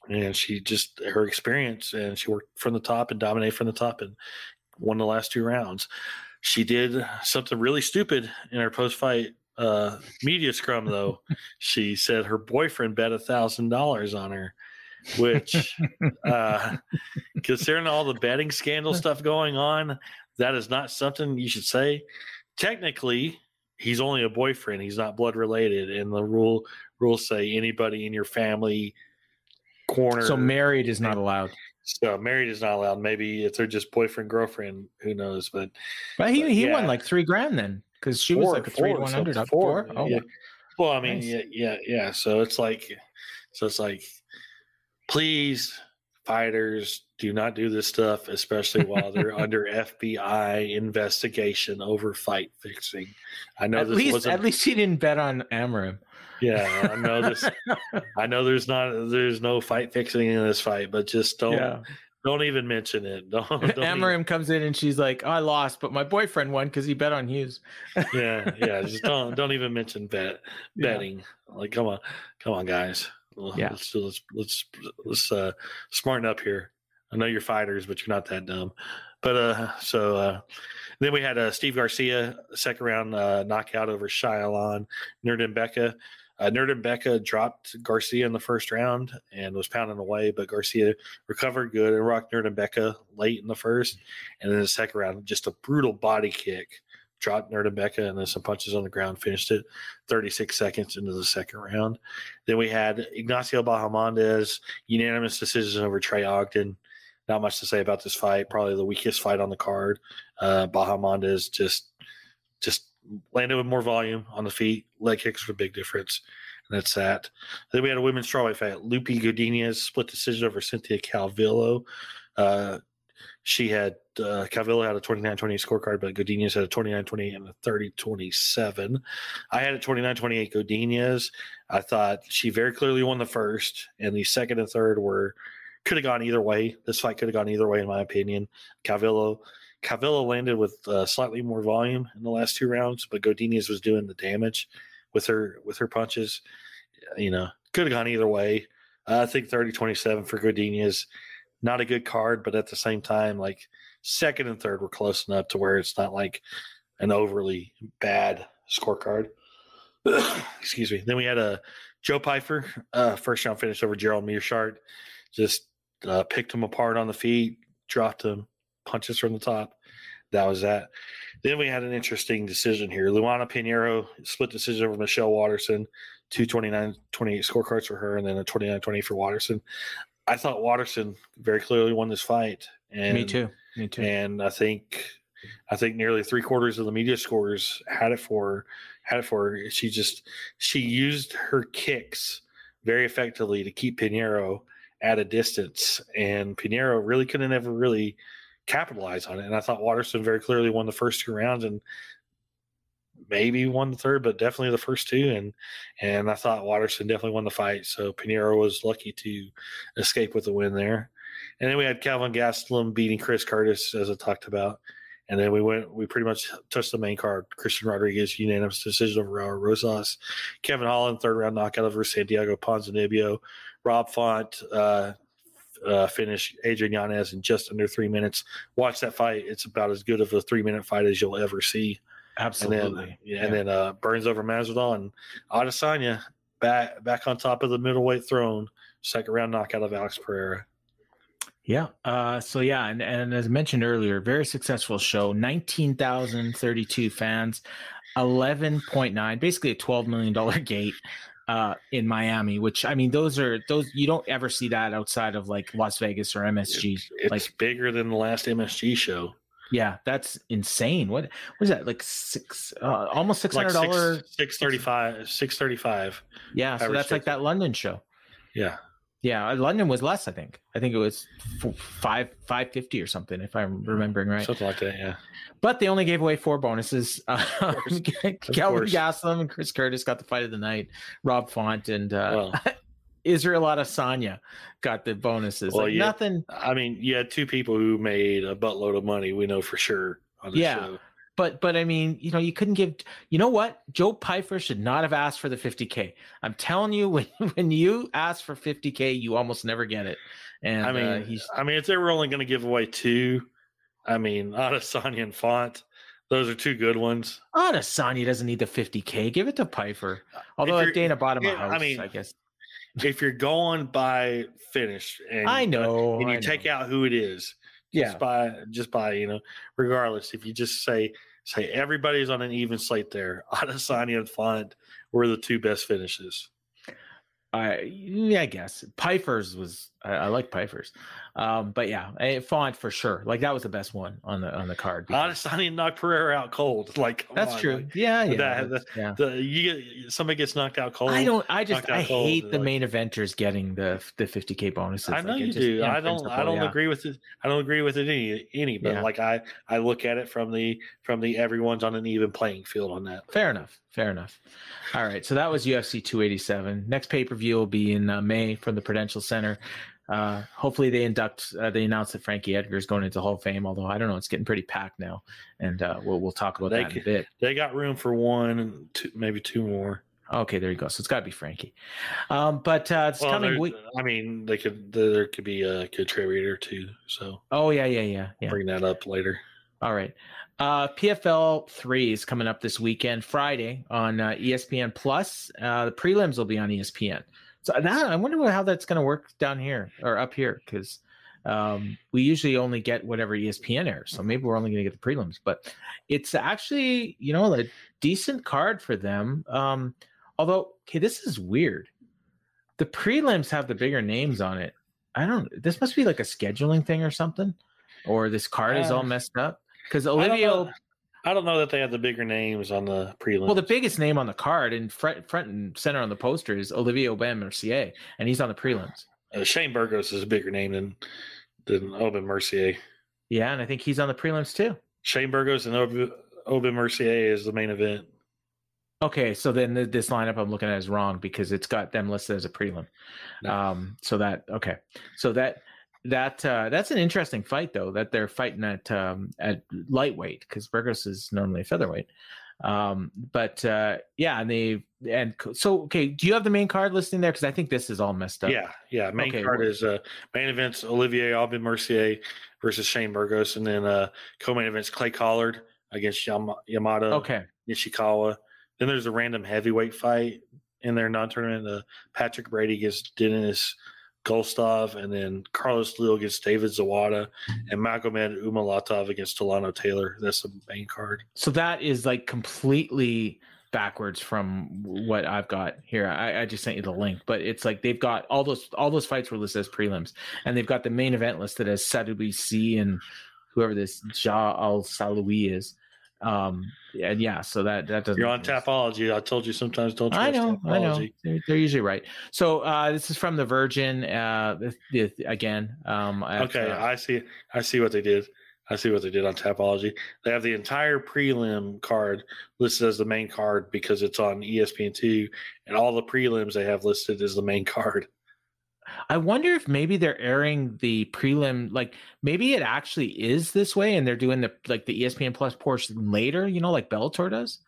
D: and she just her experience and she worked from the top and dominated from the top and won the last two rounds. She did something really stupid in her post fight uh media scrum though. she said her boyfriend bet a thousand dollars on her, which uh considering all the betting scandal stuff going on, that is not something you should say. Technically, he's only a boyfriend. He's not blood related, and the rule rules say anybody in your family corner.
C: So married is not allowed.
D: So married is not allowed. Maybe if they're just boyfriend girlfriend, who knows? But
C: But he,
D: But
C: he
D: yeah.
C: won like three grand then because she was like a three to
D: four, four,
C: Four? Oh,
D: yeah. Well, I mean,
C: Nice.
D: yeah, yeah, yeah. So it's like, so it's like, please, fighters, do not do this stuff, especially while they're under FBI investigation over fight fixing. I know
C: At
D: this
C: least,
D: wasn't.
C: at least he didn't bet on Amorim.
D: Yeah, I know this. I know there's not, there's no fight fixing in this fight, but just don't,
C: Yeah.
D: don't even mention it. Don't. don't even-
C: Amorim comes in and she's like, I lost, but my boyfriend won because he bet on Hughes.
D: yeah, yeah. Just don't, don't even mention bet
C: Yeah.
D: betting. Like, come on, come on, guys.
C: Yeah.
D: Let's let's let's let's uh smarten up here. I know you're fighters, but you're not that dumb. But uh so uh then we had uh Steve Garcia second round uh knockout over Shyalon Nurden Becca. Uh, Becca dropped Garcia in the first round and was pounding away, but Garcia recovered good and rocked Nurden Becca late in the first. And then the second round, just a brutal body kick dropped Nuerdanbieke and then some punches on the ground, finished it 36 seconds into the second round. Then we had Ignacio Bahamondes, unanimous decision over Trey Ogden. Not much to say about this fight. Probably the weakest fight on the card. Uh, Bahamondes just just landed with more volume on the feet. Leg kicks were a big difference. And that's that. Then we had a women's strawweight fight. Lupe Godinez split decision over Cynthia Calvillo. Uh, she had uh, Calvillo had a 29-28 scorecard, but Godinez had a 29-28 and a 30-27. I had a 29-28 Godinez. I thought she very clearly won the first, and the second and third were could have gone either way. This fight could have gone either way, in my opinion. Cavillo. Calvillo landed with uh, slightly more volume in the last two rounds, but Godinez was doing the damage with her with her punches. You know, could have gone either way. I think 30-27 for Godinez. Not a good card, but at the same time, like second and third were close enough to where it's not like an overly bad scorecard. Excuse me. Then we had a Joe Pyfer, uh, first round finish over Gerald Meerschaert. Just uh, picked him apart on the feet, dropped him, punches from the top. That was that. Then we had an interesting decision here. Luana Pinheiro split decision over Michelle Waterson, two 29 28 scorecards for her, and then a 29 20 for Waterson. I thought Waterson very clearly won this fight. And
C: Me too. Me too.
D: and I think I think nearly three quarters of the media scores had it for her, had it for her. She just she used her kicks very effectively to keep Pinheiro at a distance, and Pinheiro really couldn't ever really capitalize on it. And I thought Waterson very clearly won the first two rounds and maybe won the third, but definitely the first two. And and I thought Waterson definitely won the fight. So Pinheiro was lucky to escape with a win there. And then we had Calvin Gastelum beating Chris Curtis, as I talked about. And then we went, we pretty much touched the main card. Christian Rodriguez, unanimous decision over Raul Rosas. Kevin Holland, third round knockout over Santiago Ponzinibbio. Rob Font, uh, uh, finished Adrian Yanez in just under three minutes. Watch that fight. It's about as good of a three minute fight as you'll ever see.
C: Absolutely.
D: And then, yeah, and then uh, Burns over Masvidal and Adesanya back back on top of the middleweight throne. Second round knockout of Alex Pereira.
C: Yeah. Uh, so yeah, and, and as mentioned earlier, very successful show. Nineteen thousand thirty-two fans, eleven point nine, basically a twelve million dollar gate uh, in Miami. Which I mean, those are those you don't ever see that outside of like Las Vegas or MSG.
D: It's
C: like
D: bigger than the last MSG show.
C: Yeah, that's insane. What was that like six uh, almost six
D: Like
C: hundred dollars?
D: six six thirty five six thirty five.
C: Yeah, so that's like that London show.
D: Yeah.
C: Yeah, uh, London was less. I think. I think it was five five fifty or something, if I'm remembering right.
D: Something like that, yeah.
C: But they only gave away four bonuses. Um. Calvin. Gastelum and Chris Curtis got the fight of the night. Rob Font and uh,
D: Well,
C: Israel Adesanya got the bonuses.
D: Well,
C: like
D: yeah.
C: nothing.
D: I mean, you had two people who made a buttload of money, we know for sure on the
C: Yeah.
D: show.
C: But but I mean, you know, you couldn't give. You know what? Joe Pyfer should not have asked for the 50k. I'm telling you, when when you ask for 50k, you almost never get it. And
D: I mean,
C: uh, he's
D: I mean, if they were only going to give away two, I mean, Adesanya and Font, those are two good ones.
C: Adesanya doesn't need the 50k. Give it to Pyfer. Although if Dana bought him a
D: yeah, I
C: house, I, guess.
D: If you're going by finish, and
C: I know.
D: and you
C: I
D: take
C: know.
D: out who it is,
C: Yeah.
D: just by just by you know, regardless, if you just say say everybody's on an even slate there, Adesanya and Font were the two best finishes.
C: I yeah, I guess Pyfer's was I, I like Pyfer's, um, but yeah, eh, Font for sure. Like that was the best one on the on the card. because-
D: Adesanya knocked Pereira out cold. Like
C: that's
D: on,
C: true.
D: like,
C: yeah, yeah,
D: that-
C: that's- yeah.
D: the you get somebody gets knocked out cold.
C: I don't. I just I
D: cold,
C: hate the
D: like-
C: main eventers getting the the 50k bonuses.
D: I know
C: it
D: you
C: just-
D: do. I don't. I don't
C: yeah.
D: agree with it. I don't agree with it any. Any, but
C: Yeah.
D: like I, I look at it from the from the everyone's on an even playing field on that.
C: Fair enough. Fair enough. All right. So that was UFC 287. Next pay per view will be in uh, May from the Prudential Center. Uh, hopefully they induct. Uh, they announced that Frankie Edgar is going into Hall of Fame. Although I don't know, it's getting pretty packed now, and uh, we'll we'll talk about
D: They
C: that in a bit.
D: They got room for one, and two, maybe two more.
C: Okay, there you go. So it's got to be Frankie. Um, but uh, it's
D: Well,
C: coming week.
D: I mean, they could. There could be a contributor too. So
C: Oh yeah, yeah, yeah, yeah.
D: bring that up later.
C: All right. Uh, PFL three is coming up this weekend, Friday on uh, ESPN Plus. Uh, the prelims will be on ESPN. So that I wonder how that's going to work down here or up here because um, we usually only get whatever ESPN airs. So maybe we're only going to get the prelims, but it's actually you know a decent card for them. Um, although, okay, this is weird. The prelims have the bigger names on it. I don't. This must be like a scheduling thing or something, or this card is all
D: Uh,
C: messed up because Olivia.
D: I don't know that they have the bigger names on the prelims.
C: Well, the biggest name on the card and front, front and center on the poster is Olivier Aubin Mercier, and he's on the prelims.
D: uh, Shane Burgos is a bigger name than than Aubin Mercier.
C: Yeah, and I think he's on the prelims too.
D: Shane Burgos and Aubin, Aubin Mercier is the main event.
C: Okay, so then th- this lineup I'm looking at is wrong because it's got them listed as a prelim.
D: No.
C: Um, so that okay, so that that uh, that's an interesting fight though that they're fighting at um, at lightweight because Burgos is normally featherweight. Um, but uh, yeah, and they and so okay, do you have the main card listing there? Because I think this is all messed up.
D: Yeah, yeah. Main
C: Okay,
D: card
C: well-
D: is uh, main events Olivier Aubin Mercier versus Shane Burgos, and then uh, co-main events Clay Collard against Yam- Yamato
C: Okay.
D: Nishikawa. Then there's a random heavyweight fight in their non-tournament. Uh, Patrick Brady against Dennis Golstov, and then Carlos Leo against David Zawada, and Magomed Umalatov against Delano Taylor. That's the main card.
C: So that is like completely backwards from what I've got here. I, I just sent you the link, but it's like they've got all those all those fights were listed as prelims, and they've got the main event listed as Sadibou Sy and whoever this Jarrah Al-Silawi is. Um, and yeah, so that that doesn't.
D: You're on
C: make any sense.
D: Tapology. I told you sometimes don't trust
C: I know, I know. They're, they're usually right. So uh, this is from the Virgin. Uh, again, um,
D: Okay,
C: uh,
D: I see. I see what they did. I see what they did on Tapology. They have the entire prelim card listed as the main card because it's on ESPN two, and all the prelims they have listed as the main card.
C: I wonder if maybe they're airing the prelim, like maybe it actually is this way, and they're doing the like the ESPN Plus portion later, you know, like Bellator does.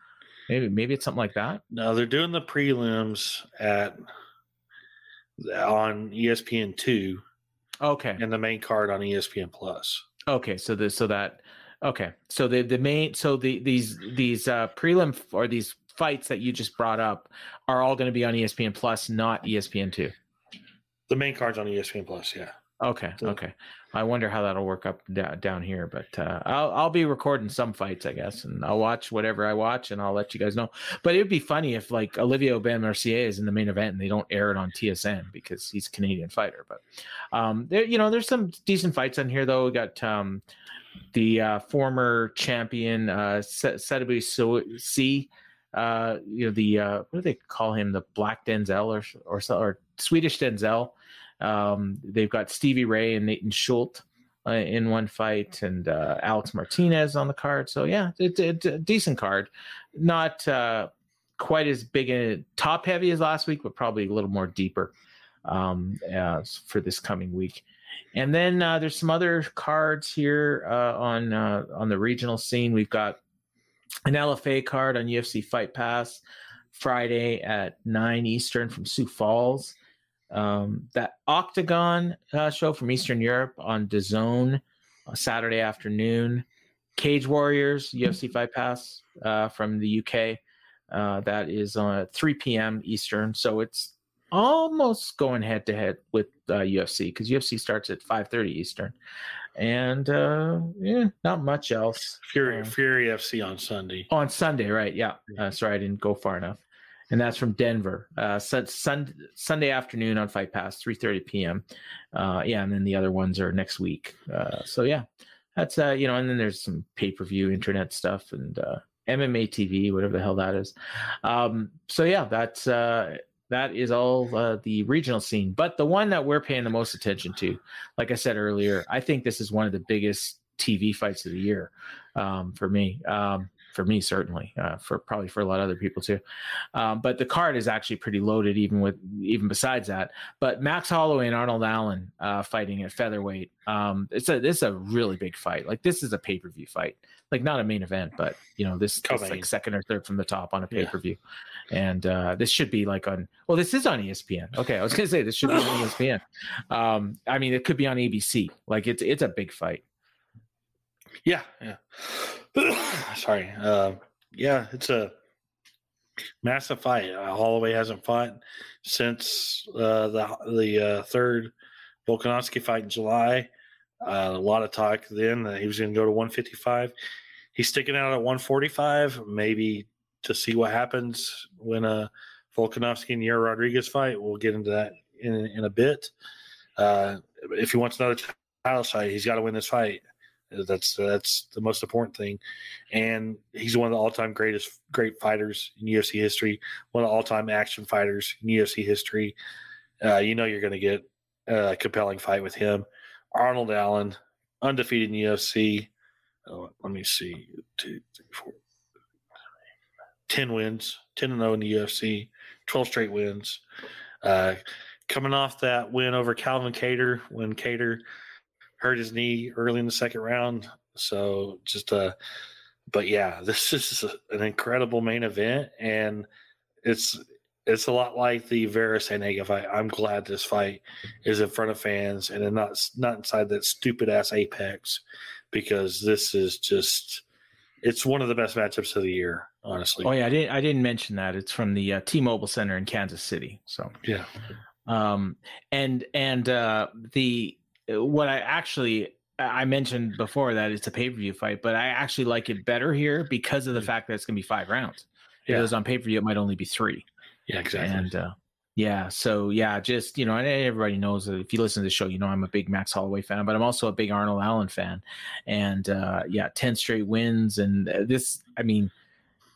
C: Maybe maybe it's something like that.
D: No, they're doing the prelims at on ESPN two,
C: Okay,
D: and the main card on ESPN Plus.
C: okay, so the so that okay, so the the main so the these these uh prelim or these fights that you just brought up are all going to be on ESPN Plus, not ESPN two.
D: The main card's on ESPN Plus. Yeah.
C: Okay,
D: So-
C: okay. I wonder how that'll work up da- down here, but uh, I'll I'll be recording some fights, I guess, and I'll watch whatever I watch, and I'll let you guys know. But it'd be funny if like Olivier Aubin Mercier is in the main event and they don't air it on TSN because he's a Canadian fighter. But um, there, you know, there's some decent fights on here though. We got um, the uh, former champion uh, Sadibou Sy. Uh, you know the uh, what do they call him? The Black Denzel or or or Swedish Denzel. Um, they've got Stevie Ray and Nathan Schultz uh, in one fight, and uh, Alex Martinez on the card. So yeah, it's, a decent card. Not uh, quite as big and top heavy as last week, but probably a little more deeper um, for this coming week. And then uh, there's some other cards here uh, on on the regional scene. We've got an LFA card on UFC Fight Pass Friday at nine Eastern from Sioux Falls. Um, that Oktagon uh, show from Eastern Europe on DAZN uh, Saturday afternoon. Cage Warriors UFC Fight Pass uh, from the UK. Uh, that is on at 3 p.m. Eastern. So it's almost going head to head with uh, UFC because UFC starts at 5:30 Eastern, and uh, yeah, not much else.
D: Fury
C: Uh,
D: Fury FC on Sunday.
C: on Sunday, right? Yeah. Uh, sorry, I didn't go far enough. And that's from Denver. Uh, sun, sun, Sunday afternoon on Fight Pass, 3:30 p.m. Uh, yeah, and then the other ones are next week. Uh, so yeah, that's uh, you know, and then there's some pay-per-view internet stuff and uh, MMA TV, whatever the hell that is. Um, so yeah, that's uh, that is all uh, the regional scene. But the one that we're paying the most attention to, like I said earlier, I think this is one of the biggest TV fights of the year um, for me. Um, for me, certainly. Uh, for probably for a lot of other people too. Um, but the card is actually pretty loaded, even with even besides that. But Max Holloway and Arnold Allen uh, fighting at featherweight. Um, it's a this is a really big fight. Like this is a pay per view fight. Like not a main event, but you know this,
D: Co-main.
C: like second or third from the top on a pay
D: Yeah.
C: per view. And uh, this should be like on. Well, this is on ESPN. Okay, I was gonna say this should be on ESPN. Um, I mean, it could be on ABC. Like it's it's a big fight.
D: Yeah, yeah. Sorry. Uh, yeah, it's a massive fight. Uh, Holloway hasn't fought since uh, the the uh, third Volkanovski fight in July. Uh, a lot of talk then that he was going to go to 155. He's sticking out at 145, maybe to see what happens when uh, Volkanovski and Yair Rodriguez fight. We'll get into that in in a bit. Uh, if he wants another title fight, he's got to win this fight. That's that's the most important thing, and he's one of the all-time greatest great fighters in UFC history. One of the all-time action fighters in UFC history. Uh, you know you're going to get a compelling fight with him. Arnold Allen, undefeated in UFC. Oh, let me see, two, three, four, ten wins, ten and zero in the UFC, twelve straight wins. Uh, coming off that win over Calvin Kattar when Kattar hurt his knee early in the second round. So just uh but yeah, this is an incredible main event and it's it's a lot like the Vera Sandhagen fight. I'm glad this fight is in front of fans and not not inside that stupid ass Apex because this is just it's one of the best matchups of the year, honestly.
C: Oh yeah, I didn't I didn't mention that. It's from the uh, T-Mobile Center in Kansas City. So
D: Yeah.
C: um and and uh the what i actually i mentioned before that it's a pay-per-view fight but i actually like it better here because of the fact that it's going to be five rounds if
D: Yeah.
C: it was on pay-per-view it might only be three
D: Yeah, exactly.
C: and uh yeah so yeah just you know everybody knows that if you listen to the show you know i'm a big max holloway fan but i'm also a big arnold allen fan. And uh yeah 10 straight wins and uh, this i mean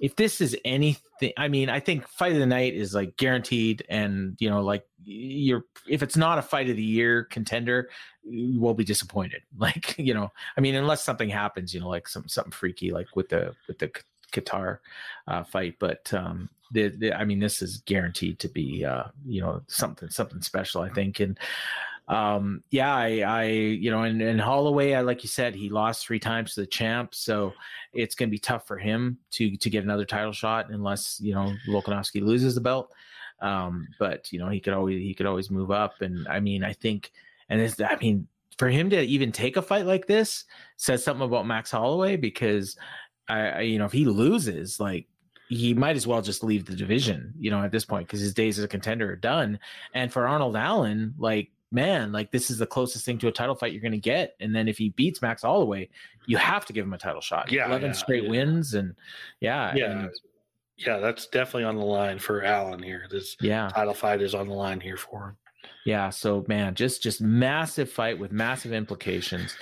C: if this is anything i mean i think fight of the night is like guaranteed and you know like you're if it's not a fight of the year contender you will be disappointed. Like you know i mean unless something happens you know like some something freaky like with the with the Kattar uh, fight but um the, the, i mean this is guaranteed to be uh you know something something special i think. And um yeah i i you know and, and holloway I, like you said he lost three times to the champ so it's going to be tough for him to to get another title shot unless you know volkanovski loses the belt. Um but you know he could always he could always move up. And i mean i think and this i mean for him to even take a fight like this says something about max holloway because I, I you know if he loses like he might as well just leave the division, you know, at this point because his days as a contender are done. And for Arnold Allen, like man, like this is the closest thing to a title fight you're going to get. And then if he beats Max Holloway, you have to give him a title shot.
D: Yeah,
C: 11
D: yeah,
C: straight
D: yeah.
C: wins. And yeah.
D: Yeah.
C: and-
D: Yeah, that's definitely on the line for Allen here. This
C: yeah.
D: title fight is on the line here for him.
C: Yeah. So man, just just massive fight with massive implications.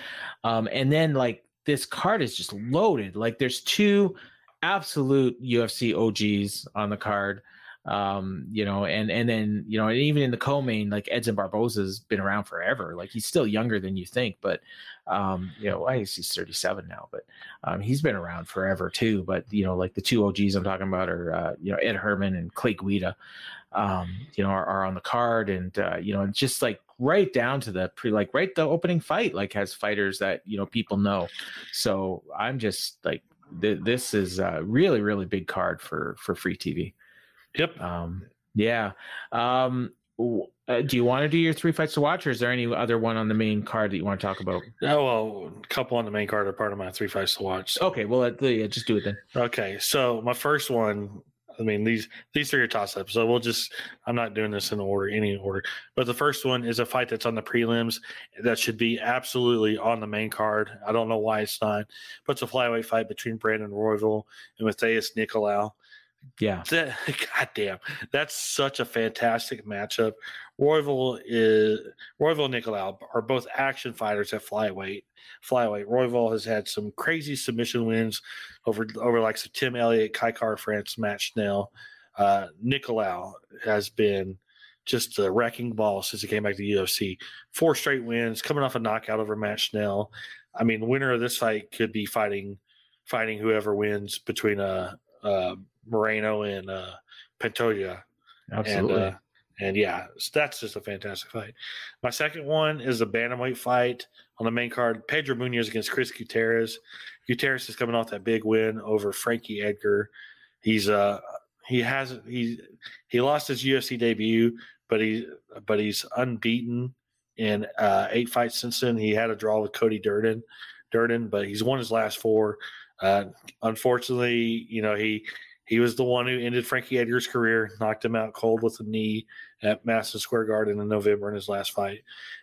C: Um, and then like this card is just loaded. Like there's two absolute UFC OGs on the card. Um, you know, and and then you know, and even in the co-main, like Edson Barboza's been around forever. Like he's still younger than you think, but um, you know, I guess he's 37 now, but um, he's been around forever too. But you know, like the two OGs I'm talking about are uh, you know Ed Herman and Clay Guida um, you know, are, are on the card, and uh, you know, and just like right down to the pre, like right the opening fight, like has fighters that you know people know. So I'm just like, th- this is a really really big card for for free TV.
D: Yep.
C: Um, yeah. Um, uh, do you want to do your three fights to watch, or is there any other one on the main card that you want to talk about?
D: Oh well, a couple on the main card are part of my three fights to watch. So.
C: Okay, well, yeah, just do it then.
D: Okay, so my first one, I mean these these three are toss ups. So we'll just I'm not doing this in order, any order. But the first one is a fight that's on the prelims that should be absolutely on the main card. I don't know why it's not, but it's a flyweight fight between Brandon Royval and Matheus Nicolau.
C: Yeah,
D: That, God damn, that's such a fantastic matchup. Royval is Royval and Nicolau are both action fighters at flyweight. Flyweight. Royval has had some crazy submission wins over over like some Tim Elliott, Kai Kara-France, Matt Schnell. Uh, Nicolau has been just a wrecking ball since he came back to the UFC. Four straight wins, coming off a knockout over Matt Schnell. I mean, winner of this fight could be fighting fighting whoever wins between uh, uh Moreno and uh Pantoja.
C: absolutely.
D: And, uh, and yeah, that's just a fantastic fight. My second one is a bantamweight fight on the main card. Pedro Munhoz against Chris Gutierrez. Gutierrez is coming off that big win over Frankie Edgar. He's uh he has he he lost his UFC debut, but he but he's unbeaten in uh, eight fights since then. He had a draw with Cody Durden, Durden, but he's won his last four. Uh, unfortunately, you know he he was the one who ended Frankie Edgar's career, knocked him out cold with a knee at Madison Square Garden in November in his last fight.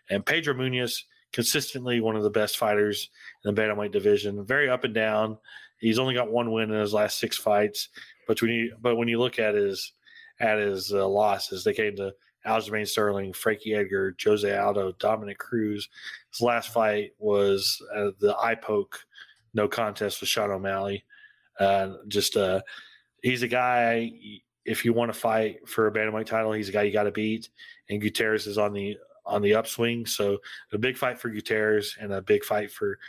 D: And Pedro Munhoz, consistently one of the best fighters in the bantamweight division, very up and down. He's only got one win in his last six fights, but when you but when you look at his at his uh, losses, they came to Aljamain Sterling, Frankie Edgar, Jose Aldo, Dominick Cruz. His last fight was uh, the eye poke no contest with Sean O'Malley. Uh, just uh, he's a guy. If you want to fight for a bantamweight title, he's a guy you got to beat. And Gutierrez is on the on the upswing, so a big fight for Gutierrez and a big fight for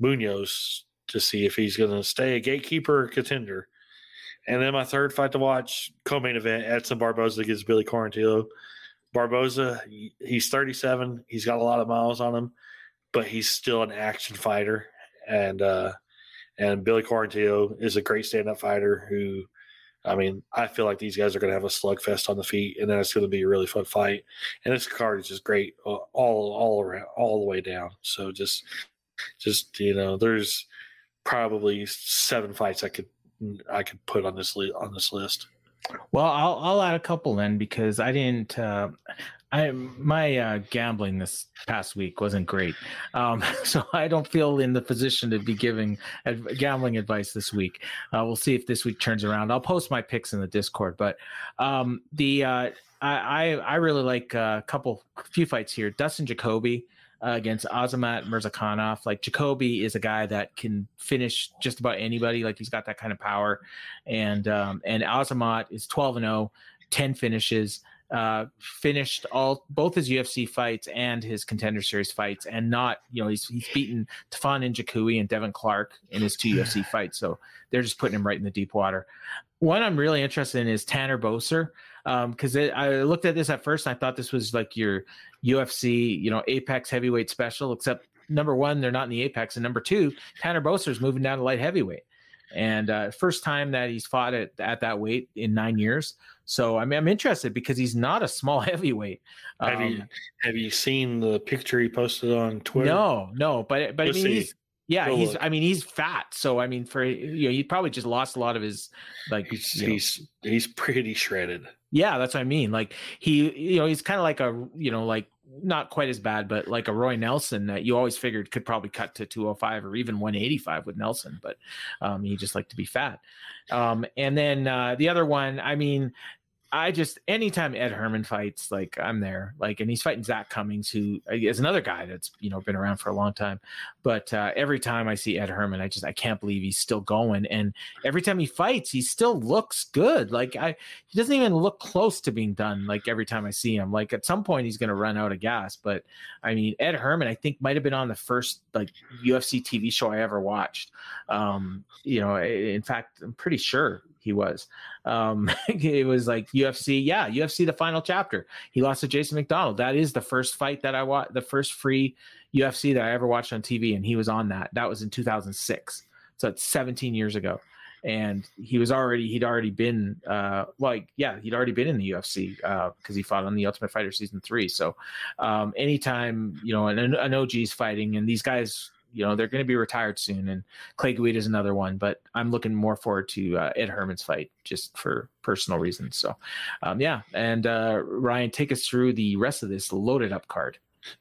D: Munhoz to see if he's going to stay a gatekeeper contender. And then my third fight to watch, co-main event, Edson Barboza against Billy Quarantillo. Barboza, he's 37. He's got a lot of miles on him, but he's still an action fighter. And uh, and Billy Quarantillo is a great stand-up fighter who, I mean, I feel like these guys are going to have a slugfest on the feet, and then it's going to be a really fun fight. And this card is just great uh, all all around, all the way down. So just just you know, there's probably seven fights I could I could put on this li- on this list.
C: Well, I'll I'll add a couple then because I didn't. Uh, I my uh, gambling this past week wasn't great, um, so I don't feel in the position to be giving adv- gambling advice this week. Uh, we'll see if this week turns around. I'll post my picks in the Discord, but um, the uh, I, I really like a couple few fights here. Dustin Jacoby uh, against Azamat Murzakanov. Like Jacoby is a guy that can finish just about anybody. Like he's got that kind of power, and um, and Azamat is twelve and 0, 10 finishes. Uh, finished all both his UFC fights and his contender series fights, and not you know he's he's beaten Tafon Nchukwi and Devin Clark in his two UFC fights, so they're just putting him right in the deep water. One I'm really interested in is Tanner Boser because I looked at this at first and I thought this was like your UFC, you know, Apex heavyweight special, except number one, they're not in the Apex, and number two, Tanner Boser Boser's moving down to light heavyweight, and uh, first time that he's fought at, at that weight in nine years. So I mean, I'm interested because he's not a small heavyweight.
D: have you
C: Um,
D: have you seen the picture he posted on Twitter?
C: no, no, but but I mean,
D: see.
C: he's Yeah,
D: Go
C: he's.
D: look.
C: I mean, he's fat. So I mean, for you know, he probably just lost a lot of his like.
D: He's
C: know-
D: he's he's pretty shredded.
C: yeah, that's what I mean. Like he, you know, he's kind of like a, you know, like not quite as bad, but like a Roy Nelson that you always figured could probably cut to 205 or even 185 with Nelson, but um, he just liked to be fat. Um, and then uh, the other one, I mean, I just anytime Ed Herman fights, like I'm there, like, and he's fighting Zak Cummings, who is another guy that's you know been around for a long time. But uh, every time I see Ed Herman, I just I can't believe he's still going, and every time he fights, he still looks good. Like I, he doesn't even look close to being done. Like every time I see him, like at some point he's going to run out of gas. But I mean, Ed Herman, I think might have been on the first like UFC TV show I ever watched. Um, you know, in fact, I'm pretty sure he was. Um, it was like UFC, yeah, UFC the final chapter. He lost to Jason MacDonald. That is the first fight that I watched, the first free UFC that I ever watched on TV, and he was on that. That was in 2006. So it's 17 years ago. And he was already, he'd already been, uh, like, yeah, he'd already been in the UFC because he fought on the Ultimate Fighter season three. So, um, anytime, you know, an, an OG's fighting and these guys, you know, they're going to be retired soon. And Clay Guida is another one, but I'm looking more forward to uh, Ed Herman's fight just for personal reasons. So, um, yeah. And uh, Ryan, take us through the rest of this loaded up card.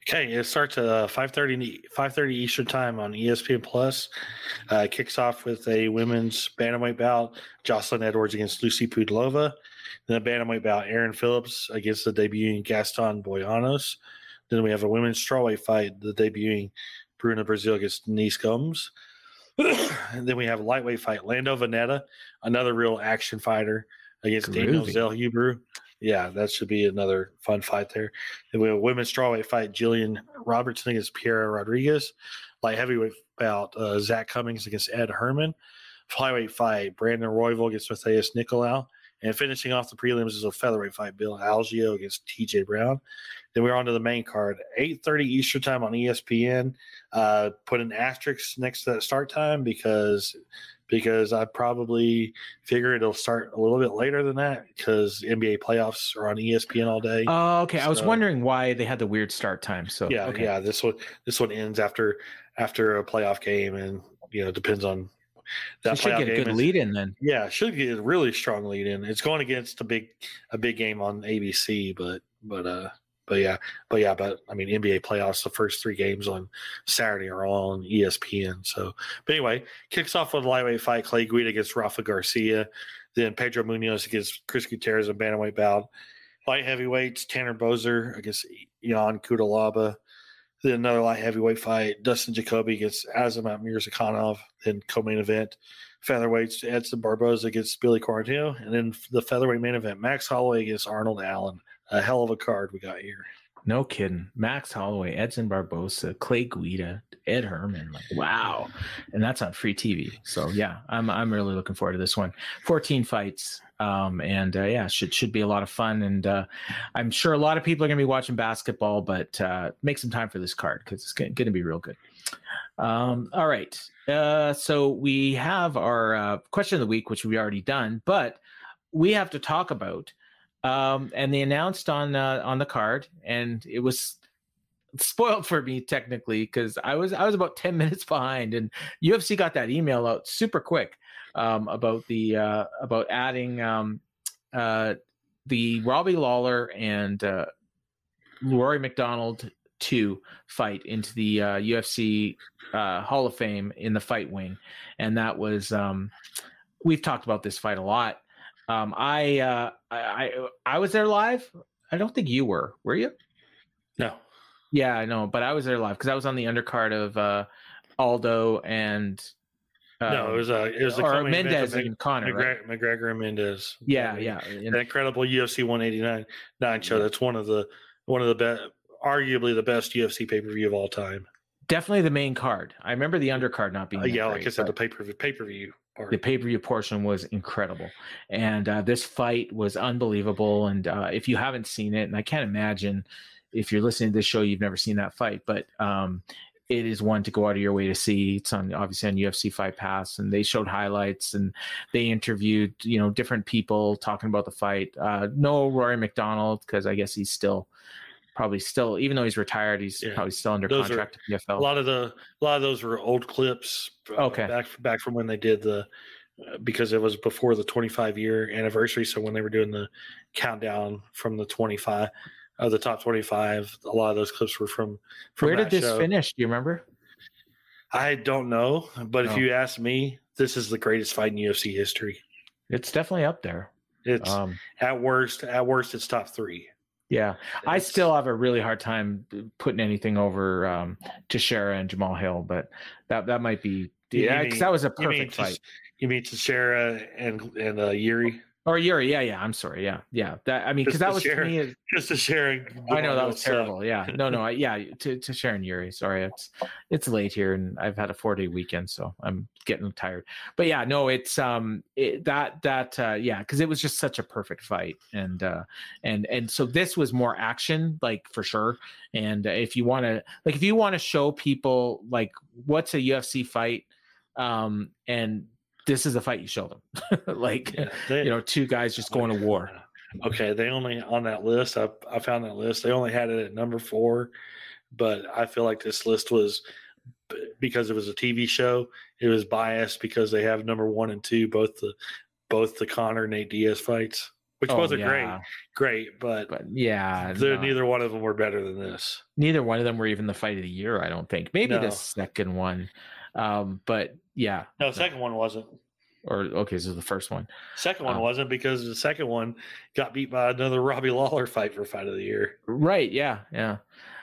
D: Okay, it starts at uh, 5.30, 5.30 Eastern Time on ESPN Plus. Uh, kicks off with a women's bantamweight bout, Jocelyn Edwards against Lucy Pudilova. Then a bantamweight bout, Aaron Phillips against the debuting Gaston Bolaños. Then we have a women's strawweight fight, the debuting Bruna Brasil against Denise Gomes. and then we have a lightweight fight, Lando Vannata, another real action fighter against Daniel
C: Groovy.
D: Zellhuber. Yeah, that should be another fun fight there. Then we have a women's strawweight fight, Jillian Robertson against Piera Rodriguez. Light heavyweight bout, uh, Zak Cummings against Ed Herman. Flyweight fight, Brandon Royval against Matheus Nicolau. And finishing off the prelims is a featherweight fight, Bill Algeo against TJ Brown. Then we're on to the main card, 8.30 Eastern time on ESPN. Uh, put an asterisk next to that start time because because I probably figure it'll start a little bit later than that because NBA playoffs are on ESPN all day.
C: Oh, okay. I was wondering why they had the weird start time. So,
D: yeah,
C: okay.
D: yeah. This one this one ends after after a playoff game, and you know it depends on that
C: should get a good
D: is-
C: lead in then.
D: Yeah, should get a really strong lead in. It's going against a big a big game on ABC, but but uh but yeah, but yeah, but I mean NBA playoffs, the first three games on Saturday are all on ESPN. So but anyway, kicks off with a lightweight fight, Clay Guida against Rafa Garcia, then Pedro Munhoz against Chris Gutierrez in bantamweight bout. Light heavyweights, Tanner Boser against Ion Cutelaba. Then another light heavyweight fight, Dustin Jacoby against Azamat Murzakanov. Then co-main event, featherweights, Edson Barboza against Billy Quarantillo. And then the featherweight main event, Max Holloway against Arnold Allen. A hell of a card we got here.
C: No kidding. Max Holloway, Edson Barboza, Clay Guida, Ed Herman. Like, wow. And that's on free TV. So yeah, I'm I'm really looking forward to this one. 14 fights. Um, and uh, yeah, should should be a lot of fun. And uh, I'm sure a lot of people are gonna be watching basketball, but uh, make some time for this card because it's gonna, gonna be real good. Um, all right. Uh, so we have our uh, question of the week, which we already done, but we have to talk about um, and they announced on uh, on the card, and it was spoiled for me technically because I was I was about ten minutes behind, and UFC got that email out super quick um, about the uh, about adding um, uh, the Robbie Lawler and uh, Rory MacDonald two fight into the uh, UFC uh, Hall of Fame in the fight wing, and that was um, we've talked about this fight a lot. Um, I, uh, I I I was there live. I don't think you were. Were you?
D: No.
C: Yeah, I know, but I was there live because I was on the undercard of uh, Aldo and uh,
D: no, it was uh, it was
C: or
D: Mendes
C: and Conor. right?
D: McGregor, McGregor and Mendes.
C: Yeah, yeah,
D: incredible UFC 189 nine show. That's one of the one of the best, arguably the best UFC pay per view of all time.
C: definitely the main card. I remember the undercard not being.
D: Uh, yeah, like I said, the pay per view pay per view
C: the pay-per-view portion was incredible and uh, this fight was unbelievable and uh, if you haven't seen it and i can't imagine if you're listening to this show you've never seen that fight but um, it is one to go out of your way to see it's on obviously on ufc fight pass and they showed highlights and they interviewed you know different people talking about the fight uh, no rory macdonald because i guess he's still probably still, even though he's retired, he's
D: Yeah.
C: probably still under
D: Those are-
C: contract to
D: A lot of the a lot of those were old clips. uh,
C: Okay.
D: back back from when they did the uh, because it was before the 25 year anniversary. So when they were doing the countdown from the 25 of the top 25, a lot of those clips were from. from
C: Where did this
D: show.
C: finish? Do you remember?
D: I don't know, but if you ask me, this is the greatest fight in UFC history.
C: It's definitely up there.
D: It's
C: Um,
D: at worst, at worst, it's top three.
C: yeah, I still have a really hard time putting anything over um, Teixeira and Jamahal Hill, but that that might be yeah, because that was a
D: You mean
C: perfect fight.
D: You mean Teixeira and and uh, Yuri?
C: Or Yuri, yeah, yeah. I'm sorry, yeah, yeah. That I mean, because that was to
D: Teixeira.
C: me.
D: Just Teixeira.
C: I know that was terrible. Yeah, no, no, I, yeah. To to Sharon Yuri, sorry, it's it's late here, and I've had a four day weekend, so I'm getting tired. But yeah, no, it's um it, that that uh, yeah, because it was just such a perfect fight, and uh and and so this was more action, like for sure. And if you want to, like, if you want to show people like what's a UFC fight, um, and this is a fight you show them, like
D: Yeah, they-
C: you know, two guys just going to war.
D: Okay, they only on that list. I I found that list. They only had it at number four, but I feel like this list was because it was a TV show. It was biased because they have number one and two, both the both the Conor Nate Diaz fights, which
C: Oh,
D: are
C: yeah.
D: great, great, but,
C: But yeah, no.
D: neither one of them were better than this.
C: neither one of them were even the fight of the year. I don't think. Maybe
D: No.
C: the second one, um, but yeah.
D: No, the second one wasn't.
C: Or okay, so the first one.
D: Second one
C: Oh.
D: wasn't because the second one got beat by another Robbie Lawler fight for fight of the year.
C: Right? Yeah, yeah,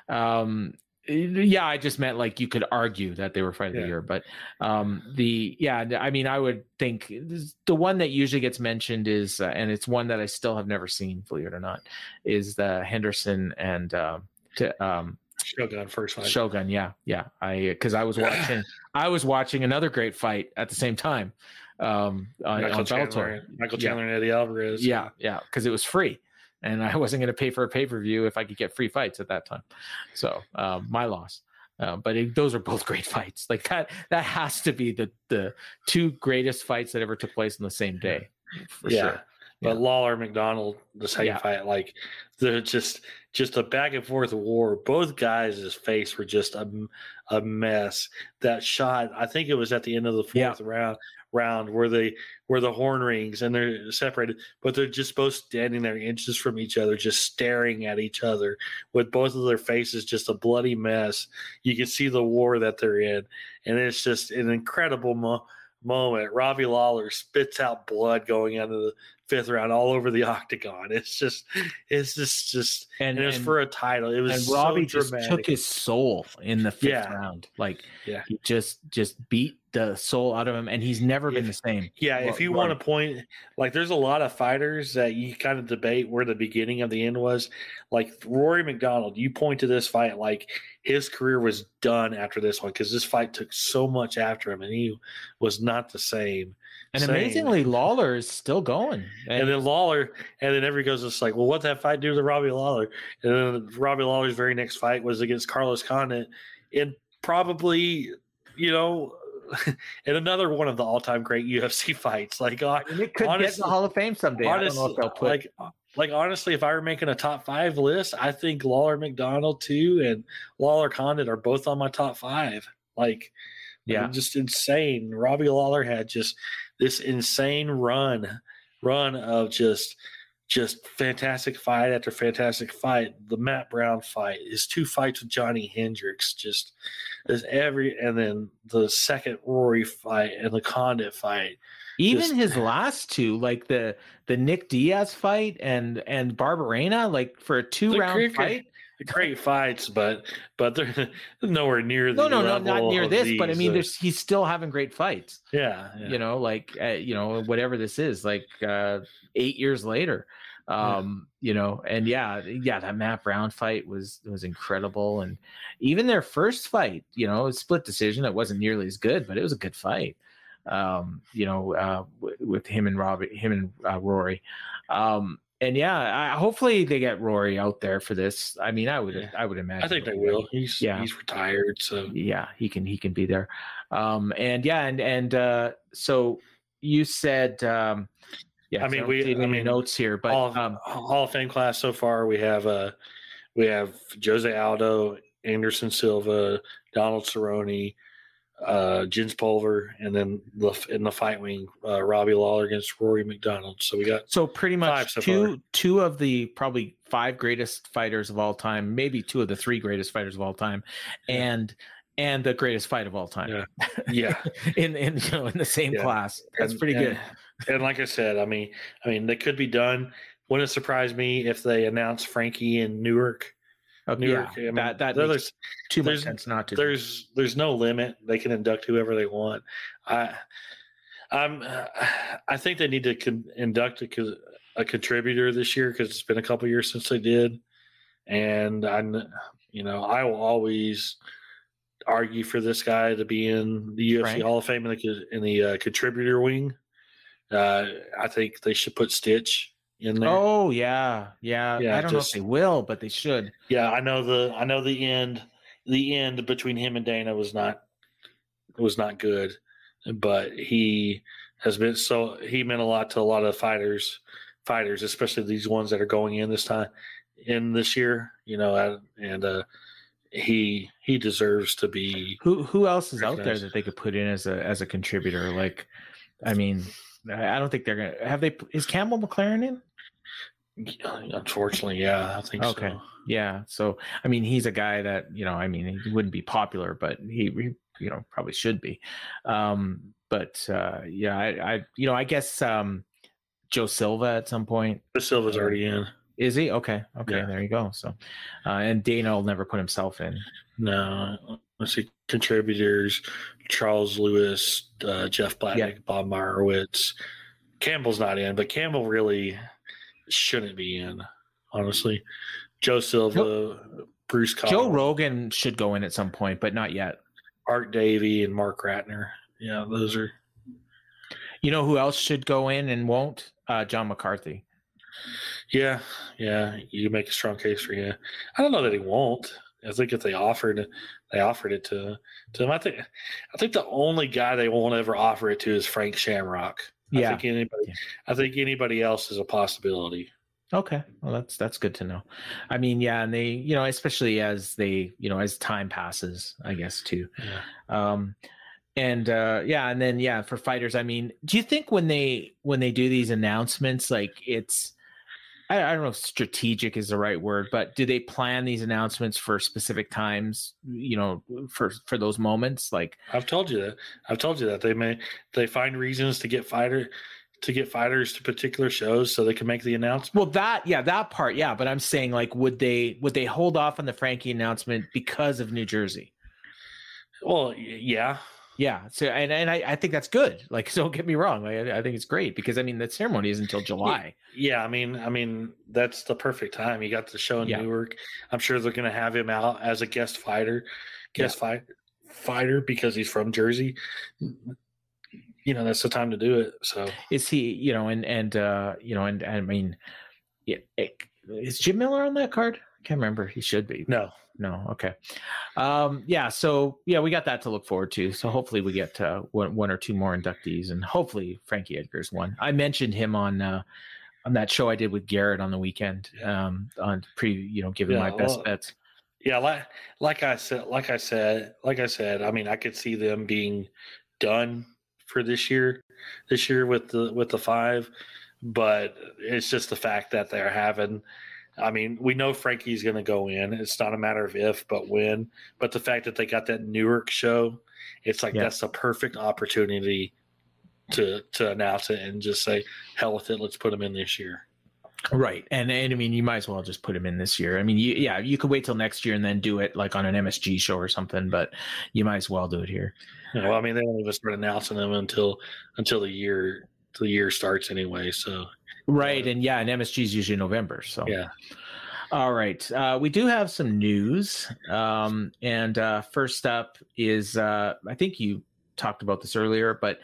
C: um, yeah. I just meant like you could argue that they were fight of the year, but um, the yeah. I mean, I would think this- the one that usually gets mentioned is, uh, and it's one that I still have never seen, believe it or not, is the Henderson and um, to, um,
D: Shogun first fight.
C: Shogun, yeah, yeah. I because I was watching, I was watching another great fight at the same time um, on,
D: Michael
C: on
D: Chandler. Michael
C: Yeah.
D: Chandler and Eddie Alvarez.
C: Yeah, yeah, because it was free, and I wasn't going to pay for a pay per view if I could get free fights at that time. So um, my loss. Uh, but it, those are both great fights. Like that, that has to be the the two greatest fights that ever took place in the same day, for
D: yeah.
C: sure.
D: But
C: Yeah.
D: Lawler MacDonald, the second
C: Yeah.
D: fight, like they're just just a back and forth war. Both guys' face were just a, a mess. That shot, I think it was at the end of the
C: Yeah.
D: fourth round round where they where the horn rings and they're separated, but they're just both standing there inches from each other, just staring at each other with both of their faces just a bloody mess. You can see the war that they're in, and it's just an incredible mo- moment. Robbie Lawler spits out blood going into the fifth round all over the octagon. It's just, it's just, just,
C: And,
D: and, it was
C: and-
D: for a title. It was
C: and
D: so
C: Robbie just
D: dramatic.
C: took his soul in the fifth
D: Yeah.
C: round. Like
D: Yeah.
C: he just just beat the soul out of him, and he's never been the same.
D: Yeah, if
C: Ro-
D: you want to point, like, there's a lot of fighters that you kind of debate where the beginning of the end was. Like Rory MacDonald, you point to this fight like his career was done after this one because this fight took so much after him, and he was not the same.
C: And
D: Same.
C: amazingly, Lawler is still going.
D: And then Lawler, and then everybody goes it's like, well, what that fight do to Robbie Lawler? And then Robbie Lawler's very next fight was against Carlos Condit, and probably, you know, in another one of the all-time great UFC fights. Like, uh,
C: mean, it could get in the Hall of Fame someday. I don't know
D: honestly,
C: if they'll put.
D: like, like honestly, if I were making a top five list, I think Lawler MacDonald too and Lawler Condit are both on my top five. Like,
C: yeah,
D: just insane. Robbie Lawler had just this insane run, run of just just fantastic fight after fantastic fight. The Matt Brown fight, his two fights with Johnny Hendricks, just there's every, and then the second Rory fight and the Condit fight.
C: even
D: just-
C: his last two, like the the Nick Diaz fight and and Barberena, like for a two round fight.
D: Great fights, but but they're nowhere near the
C: No, no, no, not near this. But I mean,
D: uh,
C: there's he's still having great fights.
D: yeah, yeah.
C: You know, like uh, you know whatever this is, like uh, eight years later. Um, you know, and yeah, yeah, that Matt Brown fight was was incredible, and even their first fight, you know, split decision. It wasn't nearly as good, but it was a good fight. Um, you know, uh, w- with him and Robbie, him and uh, Rory. Um, and yeah, I, hopefully they get Rory out there for this. I mean, I would,
D: Yeah.
C: I would imagine.
D: I think they
C: they'll-
D: He's
C: Yeah.
D: he's retired, so
C: yeah he can he can be there um and yeah and and uh so you said um yeah
D: I mean,
C: so
D: we- I
C: any
D: mean,
C: notes here but
D: Hall of,
C: um
D: Hall of Fame class so far we have uh we have Jose Aldo, Anderson Silva, Donald Cerrone, uh, Jens Pulver, and then the, in the fight wing, uh, Robbie Lawler against Rory MacDonald. So we got
C: So pretty much
D: so
C: two
D: far.
C: two of the probably five greatest fighters of all time, maybe two of the three greatest fighters of all time, and and the greatest fight of all time.
D: Yeah. yeah.
C: in in you know in the same
D: Yeah.
C: class. That's
D: And-
C: pretty
D: and-
C: good.
D: And like I said, I mean, I mean, they could be done. Wouldn't it surprise me if they announced Frankie in Newark? Newark.
C: yeah,
D: I mean,
C: that that
D: there's-
C: too much
D: there's-
C: sense not to.
D: there's there's no limit. They can induct whoever they want. I I'm I think they need to con- induct a, co- a contributor this year because it's been a couple years since they did, and I you know I will always argue for this guy to be in the UFC
C: Frank?
D: Hall of Fame in the in the uh, contributor wing. Uh, I think they should put Stitch in there.
C: Oh yeah, yeah.
D: Yeah,
C: I don't
D: just-
C: know if they will, but they should.
D: Yeah, I know the I know the end the end between him and Dana was not was not good, but he has been so he meant a lot to a lot of fighters fighters, especially these ones that are going in this time in this year, you know, and uh he he deserves to be
C: Who who else is out there that they could put in as a as a contributor? Like, I mean, I I don't think they're gonna have they. Is Campbell McLaren in?
D: Unfortunately, yeah, I think
C: Okay.
D: so.
C: Yeah. So I mean, he's a guy that you know. I mean, he wouldn't be popular, but he, he you know probably should be. Um, but uh, yeah, I, I you know I guess um, Joe Silva at some point
D: Chris Silva's already in.
C: is he? Okay. Okay.
D: Yeah.
C: There you go. So, uh, and Dana will never put himself in.
D: No, let's see. Contributors: Charles Lewis, uh, Jeff Blatnick,
C: Yeah.
D: Bob Meyrowitz. Campbell's not in, but Campbell really shouldn't be in. Honestly, Joe Silva, Bruce Collins,
C: Joe Rogan should go in at some point, but not yet.
D: Art Davie, and Marc Ratner. Yeah, those are.
C: You know who else should go in and won't? Uh, John McCarthy.
D: Yeah, yeah. You make a strong case for you. I don't know that he won't. I think if they offered, they offered it to to him. I think, I think the only guy they won't ever offer it to is Frank Shamrock. I
C: Yeah.
D: think anybody.
C: Yeah.
D: I think anybody else is a possibility.
C: Okay, well that's that's good to know. I mean, yeah, and they, you know, especially as they, you know, as time passes, I guess too.
D: Yeah.
C: Um, and uh, yeah, and then yeah, for fighters, I mean, do you think when they when they do these announcements, like it's, I, I don't know if strategic is the right word, but do they plan these announcements for specific times? You know, for for those moments, like
D: I've told you that. I've told you that they may they find reasons to get fighter to get fighters to particular shows so they can make the announcement.
C: Well, that yeah, that part, yeah. But I'm saying like, would they would they hold off on the Frankie announcement because of New Jersey?
D: Well, yeah,
C: Yeah. So and and I, I think that's good. Like, so don't get me wrong. Like, I, I think it's great because I mean the ceremony is until July.
D: yeah. I mean, I mean that's the perfect time. You got the show in
C: Yeah.
D: Newark. I'm sure they're going to have him out as a guest fighter, guest fight fighter because he's from Jersey. You know, that's the time to do it. So
C: Is he? You know, and and uh, you know, and, and I mean, yeah, it, is Jim Miller on that card? I can't remember. He should be.
D: no,
C: No. Okay. Um, yeah. So yeah, we got that to look forward to. So hopefully we get uh, one, one or two more inductees, and hopefully Frankie Edgar's one. I mentioned him on uh, on that show I did with Garrett on the weekend. Um, on pre, you know, giving
D: Yeah,
C: my best
D: well,
C: bets.
D: Yeah, like like I said, like I said, like I said. I mean, I could see them being done for this year, this year with the with the five, but it's just the fact that they're having. I mean, we know Frankie's going to go in. It's not a matter of if, but when. But the fact that they got that Newark show, it's like
C: Yeah.
D: that's the perfect opportunity to to announce it and just say, "Hell with it, let's put them in this year."
C: Right. And and I mean you might as well just put him in this year. I mean you, yeah, you could wait till next year and then do it like on an MSG show or something, but you might as well do it here.
D: Know, I mean, they don't even start announcing them until until the year the year starts anyway. So
C: Right. And yeah, and MSG is usually November. So
D: yeah,
C: All right. Uh, we do have some news. Um, and uh, first up is uh, I think you talked about this earlier, but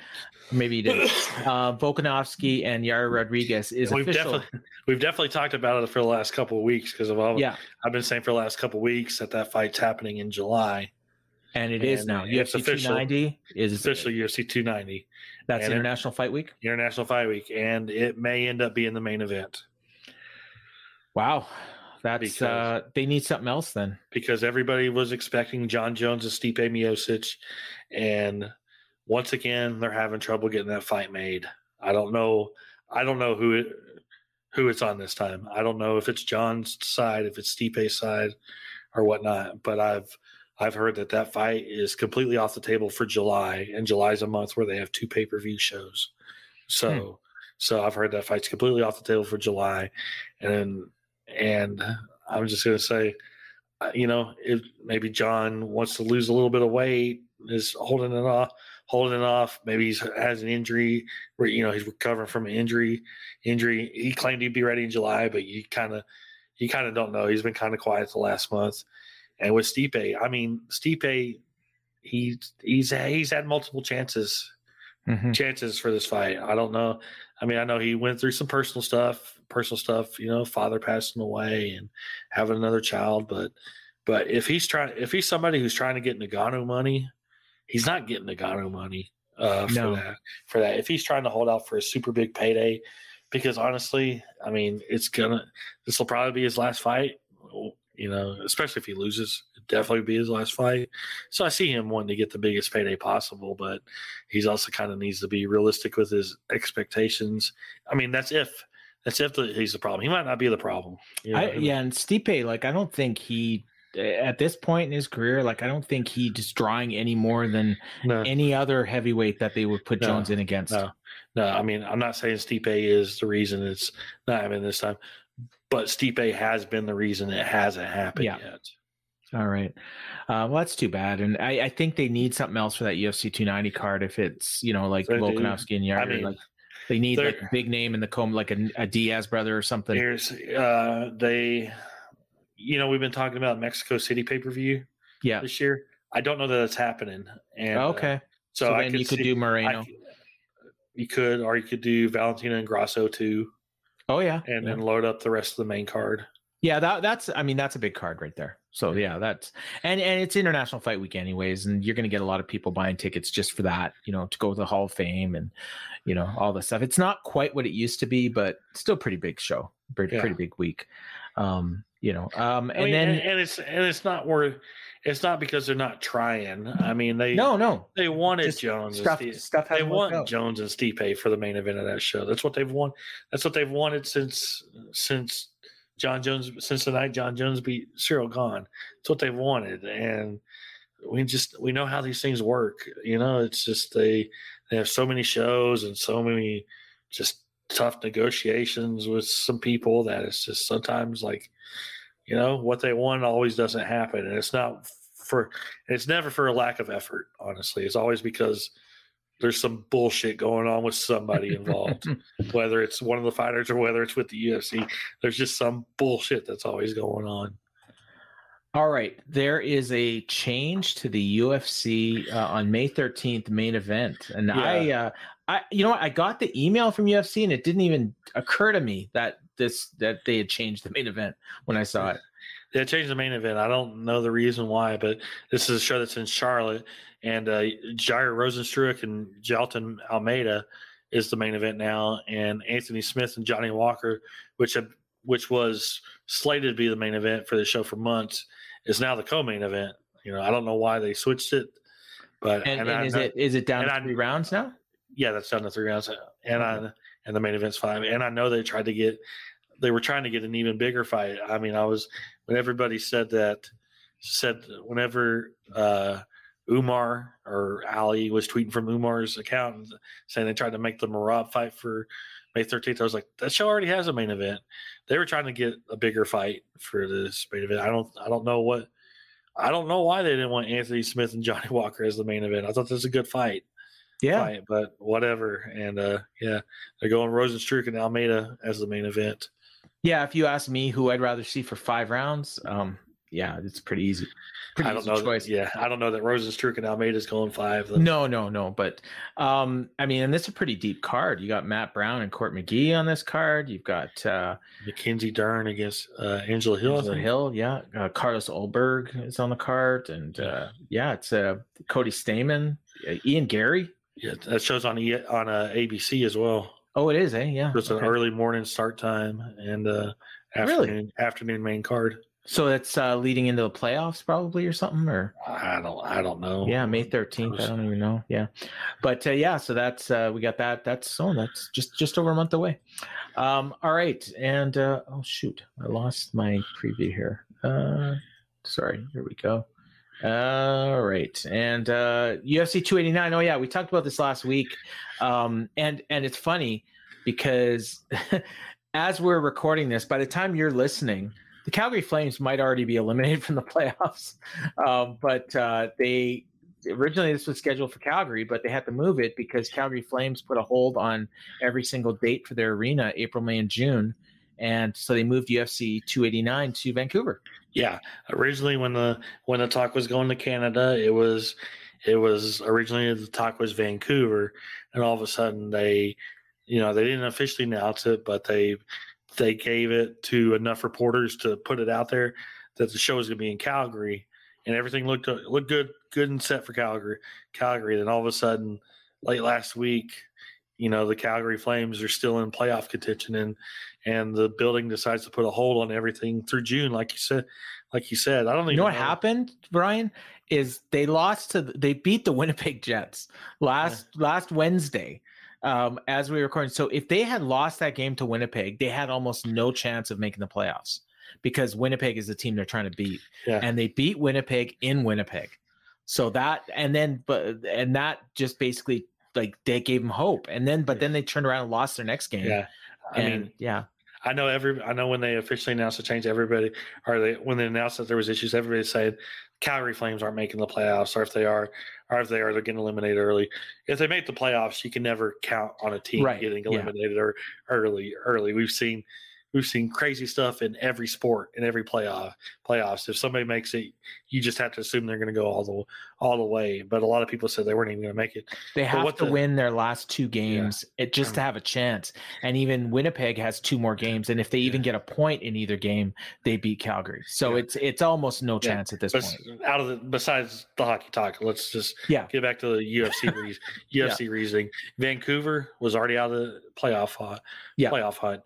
C: maybe you didn't. Uh, Volkanovski and Yair Rodriguez is
D: we've
C: official.
D: definitely we've definitely talked about it for the last couple of weeks because of all.
C: Yeah,
D: I've been saying for the last couple of weeks that that fight's happening in July.
C: and it is
D: And
C: now.
D: it's
C: UFC
D: official.
C: 290 is
D: It's officially UFC 290
C: That's
D: and
C: International Fight Week.
D: International Fight Week, and it may end up being the main event.
C: Wow. that's
D: Because-
C: uh they need something else then.
D: because everybody was expecting Jon Jones and Stipe Miocic, and once again they're having trouble getting that fight made. I don't know. I don't know who it, who it's on this time. I don't know if it's Jon's side, if it's Stipe's side, or whatnot. But I've I've heard that that fight is completely off the table for July, and July's a month where they have two pay per view shows. So so I've heard that fight's completely off the table for July, and and I'm just gonna say uh, you know, if maybe Jon wants to lose a little bit of weight, is holding it off, holding it off. Maybe he's has an injury where you know he's recovering from an injury. Injury. He claimed he'd be ready in July, but you kind of, you kind of don't know. He's been kind of quiet the last month. And with Stipe, I mean, Stipe, he he's he's had multiple chances
C: Mhm.
D: chances for this fight. I don't know. I mean, I know he went through some personal stuff, personal stuff, you know, father passing away and having another child, but but if he's trying if he's somebody who's trying to get Ngannou money, he's not getting Ngannou money uh for
C: No.
D: that for that. If he's trying to hold out for a super big payday, because honestly, I mean, it's gonna this will probably be his last fight. You know, especially if he loses, it'd definitely be his last fight. So I see him wanting to get the biggest payday possible, but he's also kind of needs to be realistic with his expectations. I mean, that's if that's if the, he's the problem. He might not be the problem. You know,
C: I, yeah, and Stipe, like I don't think he at this point in his career, like I don't think he's drawing any more than
D: no,
C: any other heavyweight that they would put
D: No,
C: Jones in against.
D: no, no. I mean, I'm not saying Stipe is the reason it's not happening this time, but Stipe has been the reason it hasn't happened
C: Yeah.
D: yet.
C: All right. Uh, well, that's too bad. And I, I think they need something else for that UFC 290 card. If it's, you know, like
D: They.
C: Volkanovski and Yair,
D: I mean,
C: like they need like a big name in the comb, like a, a Diaz brother or something.
D: Here's uh, they, you know, we've been talking about Mexico City pay per view
C: Yeah.
D: this year. I don't know that it's happening. And uh,
C: okay.
D: so,
C: So, then
D: could
C: you could
D: see-
C: do
D: I
C: Moreno.
D: c- you could, or you could do Valentina and Grasso too,
C: oh yeah.
D: and
C: yeah.
D: then load up the rest of the main card.
C: Yeah, that that's I mean that's a big card right there. So yeah, that's and and it's international fight week anyways, and you're going to get a lot of people buying tickets just for that, you know, to go to the Hall of Fame and you know all this stuff. It's not quite what it used to be, but still pretty big show, pretty,
D: Yeah.
C: pretty big week. Um, you know, um,
D: I
C: and
D: mean,
C: then
D: and, and it's and it's not worth it's not because they're not trying. I mean, they
C: no, no
D: they wanted
C: just
D: Jones. and
C: stuff
D: Steve-
C: stuff
D: they want
C: out.
D: Jones and Stipe for the main event of that show. That's what they've won. That's what they've wanted since since Jon Jones since the night Jon Jones beat Ciryl Gane It's what they've wanted, and we just we know how these things work. You know, it's just they they have so many shows and so many just tough negotiations with some people that it's just sometimes like you know what they want always doesn't happen and it's not for it's never for a lack of effort honestly. It's always because there's some bullshit going on with somebody involved whether it's one of the fighters or whether it's with the UFC there's just some bullshit that's always going on.
C: All right, there is a change to the UFC uh, on May 13th main event, and I, uh, I, you know, what? I got the email from UFC, and it didn't even occur to me that this that they had changed the main event when I saw it.
D: They changed the main event. I don't know the reason why, but this is a show that's in Charlotte, and uh, Jair Rozenstruik and Jailton Almeida is the main event now, and Anthony Smith and Johnny Walker, which have, which was slated to be the main event for the show for months, is now the co-main event. You know, I don't know why they switched it, but
C: And, and,
D: I
C: is it is it down to
D: I-
C: three rounds now?
D: yeah, that's down to three rounds, and I and the main event's five. And I know they tried to get, they were trying to get an even bigger fight. I mean, I was when everybody said that, said whenever uh, Umar or Ali was tweeting from Umar's account saying they tried to make the Merab fight for May 13th. I was like, that show already has a main event. They were trying to get a bigger fight for this main event. I don't, I don't know what. I don't know why they didn't want Anthony Smith and Johnny Walker as the main event. I thought this was a good fight
C: Yeah,
D: fight, but whatever. And uh yeah, they're going Rozenstruik and Almeida as the main event.
C: yeah. If you ask me, who I'd rather see for five rounds, um, yeah, it's pretty easy. Pretty
D: I don't
C: easy
D: know.
C: choice.
D: That, yeah, I don't know that Rozenstruik and Almeida's going five. though.
C: No, no, no. But um, I mean, and this is a pretty deep card. You got Matt Brown and Court McGee on this card. You've got uh,
D: Mackenzie Dern against uh, Angela Hill.
C: Angela. Hill, yeah. Uh, Carlos Ulberg is on the card, and uh, yeah, it's uh, Cody Stamann, uh, Ian Garry.
D: Yeah, that shows on e- on uh, ABC as well.
C: Oh, it is, eh? Yeah.
D: So It's an early morning start time, and uh afternoon afternoon main card.
C: So it's uh, leading into the playoffs, probably, or something, or
D: I don't I don't know.
C: yeah, May thirteenth. I don't even know. Yeah, but uh, yeah, so that's uh, we got that. That's oh, that's just just over a month away. Um, all right, and uh, oh shoot, I lost my preview here. Uh, sorry, here we go. All right, and uh, UFC 289. Oh yeah, we talked about this last week, um, and and it's funny because as we're recording this, by the time you're listening, the Calgary Flames might already be eliminated from the playoffs. Um, but uh, they originally this was scheduled for Calgary, but they had to move it because Calgary Flames put a hold on every single date for their arena, April, May, and June, and so they moved UFC 289 to Vancouver.
D: Yeah, originally when the when the talk was going to Canada, it was it was originally the talk was Vancouver, and all of a sudden they, you know, they didn't officially announce it, but they they gave it to enough reporters to put it out there that the show was going to be in Calgary, and everything looked looked good, good and set for Calgary. Calgary. Then all of a sudden, late last week, you know, the Calgary Flames are still in playoff contention, and and the building decides to put a hold on everything through June, like you said. Like you said, I don't even
C: You know what happened, Ryan? Is they lost to they beat the Winnipeg Jets last last Wednesday. Um, as we were recording. So if they had lost that game to Winnipeg, they had almost no chance of making the playoffs because Winnipeg is the team they're trying to beat.
D: Yeah.
C: And they beat Winnipeg in Winnipeg. So that and then but and that just basically like they gave them hope. And then but then they turned around and lost their next game.
D: Yeah, I
C: and
D: mean,
C: yeah.
D: I know every. I know when they officially announced the change, everybody, or they when they announced that there was issues, everybody said Calgary Flames aren't making the playoffs, or if they are, or if they are, they're getting eliminated early. If they make the playoffs, you can never count on a team
C: Right,
D: getting
C: yeah.
D: eliminated or early. Early, we've seen we've seen crazy stuff in every sport in every playoff playoffs. If somebody makes it, you just have to assume they're going to go all the all the way. But a lot of people said they weren't even going to make it.
C: They have to
D: the-
C: win their last two games it just to have a chance. And even Winnipeg has two more games. And if they even get a point in either game, they beat Calgary. So
D: Yeah.
C: it's it's almost no
D: Yeah.
C: chance at this
D: But
C: point.
D: out of the besides the hockey talk, let's just
C: Yeah.
D: get back to the UFC re- UFC reasoning. Vancouver was already out of the playoff.
C: Yeah.
D: Playoff hunt.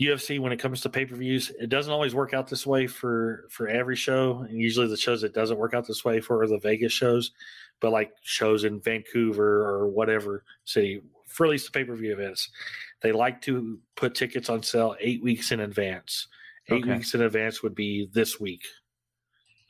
D: UFC when it comes to pay per views, it doesn't always work out this way for for every show. And usually the shows it doesn't work out this way for are the Vegas shows, but like shows in Vancouver or whatever city for at least the pay per view events, they like to put tickets on sale eight weeks in advance. Eight
C: Okay.
D: weeks in advance would be this week.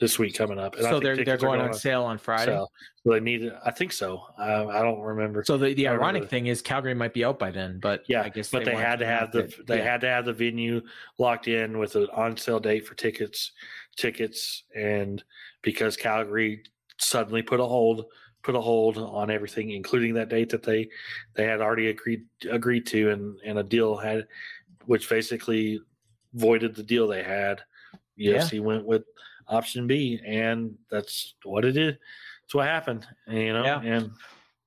D: This week coming up. And I
C: So
D: think
C: they're they're
D: are
C: going on sale on Friday.
D: So they need. I think so. Um, I don't remember.
C: So the, the ironic thing is Calgary might be out by then, but
D: yeah,
C: I guess
D: but they,
C: wanted
D: had to have the
C: it.
D: they
C: Yeah.
D: had to have the venue locked in with an on sale date for tickets, tickets, and because Calgary suddenly put a hold put a hold on everything, including that date that they they had already agreed agreed to, and and a deal had, which basically voided the deal they had.
C: Yeah.
D: UFC went with option B, and that's what it is. That's what happened. You know,
C: Yeah.
D: and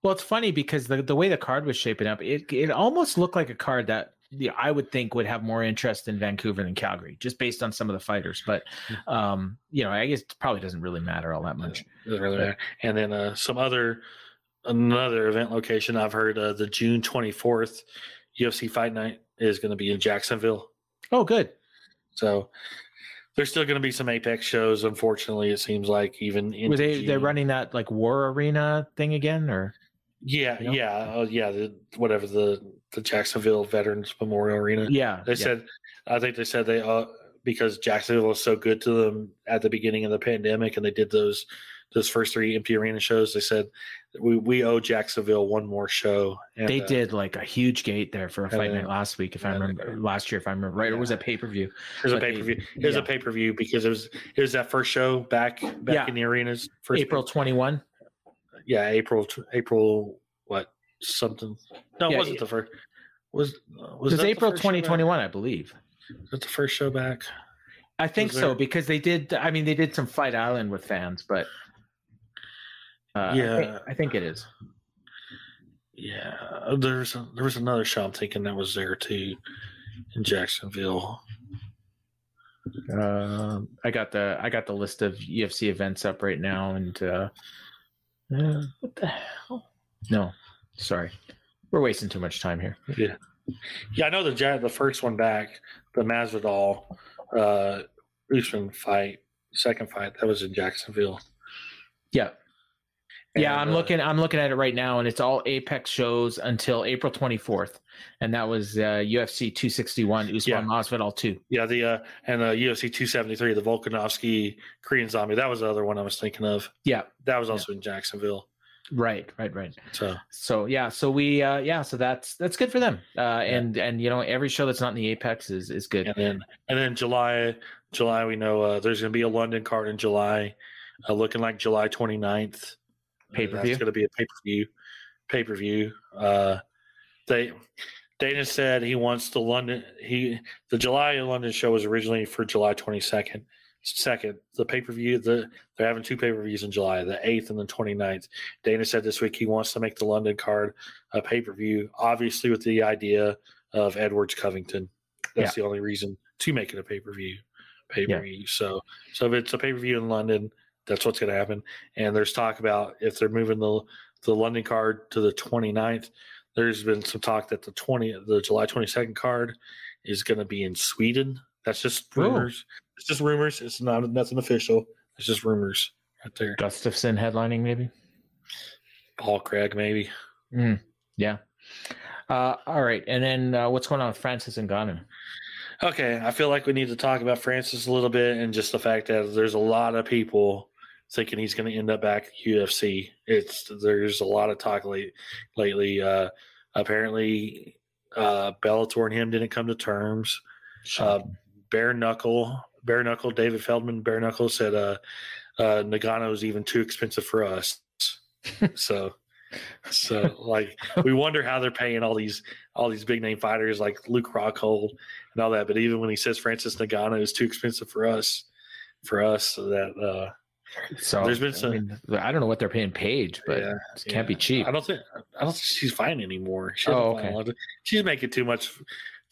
C: Well, it's funny because the, the way the card was shaping up, it it almost looked like a card that yeah, I would think would have more interest in Vancouver than Calgary, just based on some of the fighters. But
D: Hmm.
C: um, you know, I guess it probably doesn't really matter all that much.
D: Doesn't really matter. And then uh, some other another event location I've heard uh, the June twenty fourth UFC Fight Night is going to be in Jacksonville.
C: Oh, good.
D: So there's still going to be some Apex shows. Unfortunately, it seems like even in
C: Were they they're running that like War Arena thing again, or
D: Yeah,
C: you know?
D: yeah, uh, yeah. The whatever the the Jacksonville Veterans Memorial Arena.
C: yeah?
D: They
C: yeah.
D: said, I think they said they uh because Jacksonville was so good to them at the beginning of the pandemic, and they did those those first three empty arena shows. They said we we owe Jacksonville one more show. And,
C: they
D: uh,
C: did like a huge gate there for a fight
D: uh,
C: night last week, if I remember last year, if I remember right, or was
D: Yeah.
C: it pay per view?
D: It was a
C: but they-
D: pay per view. It was
C: yeah.
D: a pay per view because it was it was that first show back back
C: Yeah.
D: in the arenas. First
C: April twenty one.
D: yeah, April April what something? No, it wasn't
C: it-
D: the first. Was was
C: It was
D: that
C: April twenty twenty one, I believe.
D: Was that the first show back?
C: I think so because they did. I mean, they did some Fight Island with fans, but uh, I think-
D: Yeah.
C: I think, it is.
D: Yeah, there's a, there was another show I'm thinking that was there too in Jacksonville.
C: Uh, I got the I got the list of UFC events up right now, and uh, uh, what the hell? No, sorry, we're wasting too much time here.
D: Yeah. Yeah, I know the Ja- the first one back, the Masvidal uh, Usman fight, second fight that was in Jacksonville.
C: Yeah. Yeah, I'm
D: uh,
C: looking. I'm looking at it right now, and it's all Apex shows until April 24th, and that was uh, UFC 261 Usman
D: Yeah.
C: Masvidal 2.
D: Yeah, the uh, and the UFC 273, the Volkanovski Korean Zombie. That was the other one I was thinking of.
C: Yeah,
D: That was also in Jacksonville.
C: right, right, right.
D: So
C: So yeah, so we uh, yeah, so that's that's good for them. Uh, and and you know every show that's not in the Apex is is good.
D: and then and then July, July we know uh, there's going to be a London card in July, uh, looking like July 29th. Uh,
C: Pay-per-view?
D: That's going to be a pay per view. Pay per view. Uh, they Dana said he wants the London. He the July London show was originally for July 22nd. Second, the pay per view. The they're having two pay per views in July, the 8th and the 29th. Dana said this week he wants to make the London card a pay per view, obviously with the idea of Edwards Covington. That's the only reason to make it a pay per view. Pay per view. So, so if it's a pay per view in London, that's what's going to happen. And there's talk about if they're moving the the London card to the 29th. There's been some talk that the 20 the July 22nd card is going to be in Sweden. That's just
C: Ooh.
D: rumors. It's just rumors. It's not nothing official. It's just rumors right there.
C: Gustafsson headlining maybe.
D: Paul Craig maybe.
C: Mm, yeah. Uh, all right, and then uh, what's going on with Francis and Ngannou?
D: Okay, I feel like we need to talk about Francis a little bit and just the fact that there's a lot of people thinking he's going to end up back at UFC. It's there's a lot of talk late, lately. Uh, apparently, uh, Bellator and him didn't come to terms. Uh, bare knuckle, bare knuckle. David Feldman, bare knuckle said, uh, uh, Ngannou is even too expensive for us. so, so like we wonder how they're paying all these all these big name fighters like Luke Rockhold and all that. But even when he says Francis Ngannou is too expensive for us, for us, that uh,
C: So
D: There's been some-
C: I, mean, I don't know what they're paying Paige, but
D: Yeah,
C: it can't be cheap.
D: I don't think I don't think she's fine anymore. She
C: Oh, okay.
D: She's making too much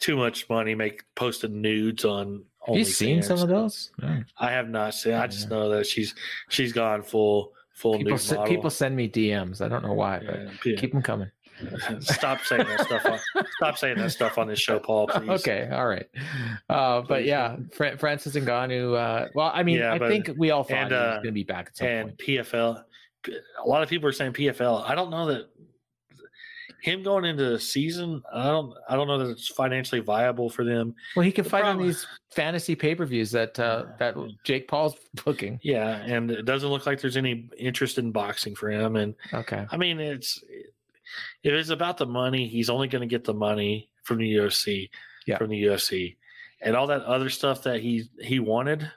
D: too much money make posting nudes on.
C: Have you seen some of those? No.
D: I have not seen. I just know that she's she's gone full full
C: People
D: nude model.
C: people send me DMs. I don't know why,
D: Yeah,
C: but
D: yeah.
C: keep them coming.
D: Stop saying that stuff. On, stop saying that stuff on this show, Paul. Please.
C: Okay, all right. Uh, but yeah, Fra- Francis Ngannou. Uh, well, I mean,
D: Yeah,
C: I think we all thought
D: and,
C: he was
D: uh,
C: going to be back at some
D: and
C: point.
D: PFL. A lot of people are saying PFL. I don't know that him going into the season. I don't. I don't know that it's financially viable for them.
C: Well, he can
D: the
C: fight on these fantasy pay per views that uh, that Jake Paul's booking.
D: Yeah, and it doesn't look like there's any interest in boxing for him. And
C: Okay.
D: I mean, it's if it's about the money, he's only going to get the money from the UFC,
C: Yeah.
D: from the UFC, and all that other stuff that he he wanted.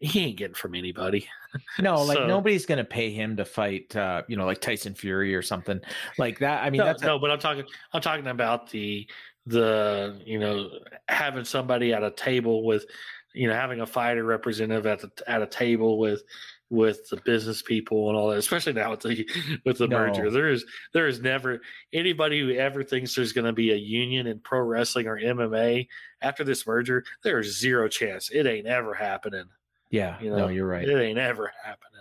D: He ain't getting from anybody.
C: No, like
D: So-
C: nobody's going to pay him to fight, uh, you know, like Tyson Fury or something like that. I mean,
D: no,
C: that's a-
D: no, but I'm talking. I'm talking about the the you know having somebody at a table with you know having a fighter representative at the at a table with with the business people and all that especially now with the with the
C: No.
D: merger there is there is never anybody who ever thinks there's going to be a union in pro wrestling or mma after this merger there is zero chance it ain't ever happening
C: yeah.
D: you
C: no, you're right.
D: it ain't ever happening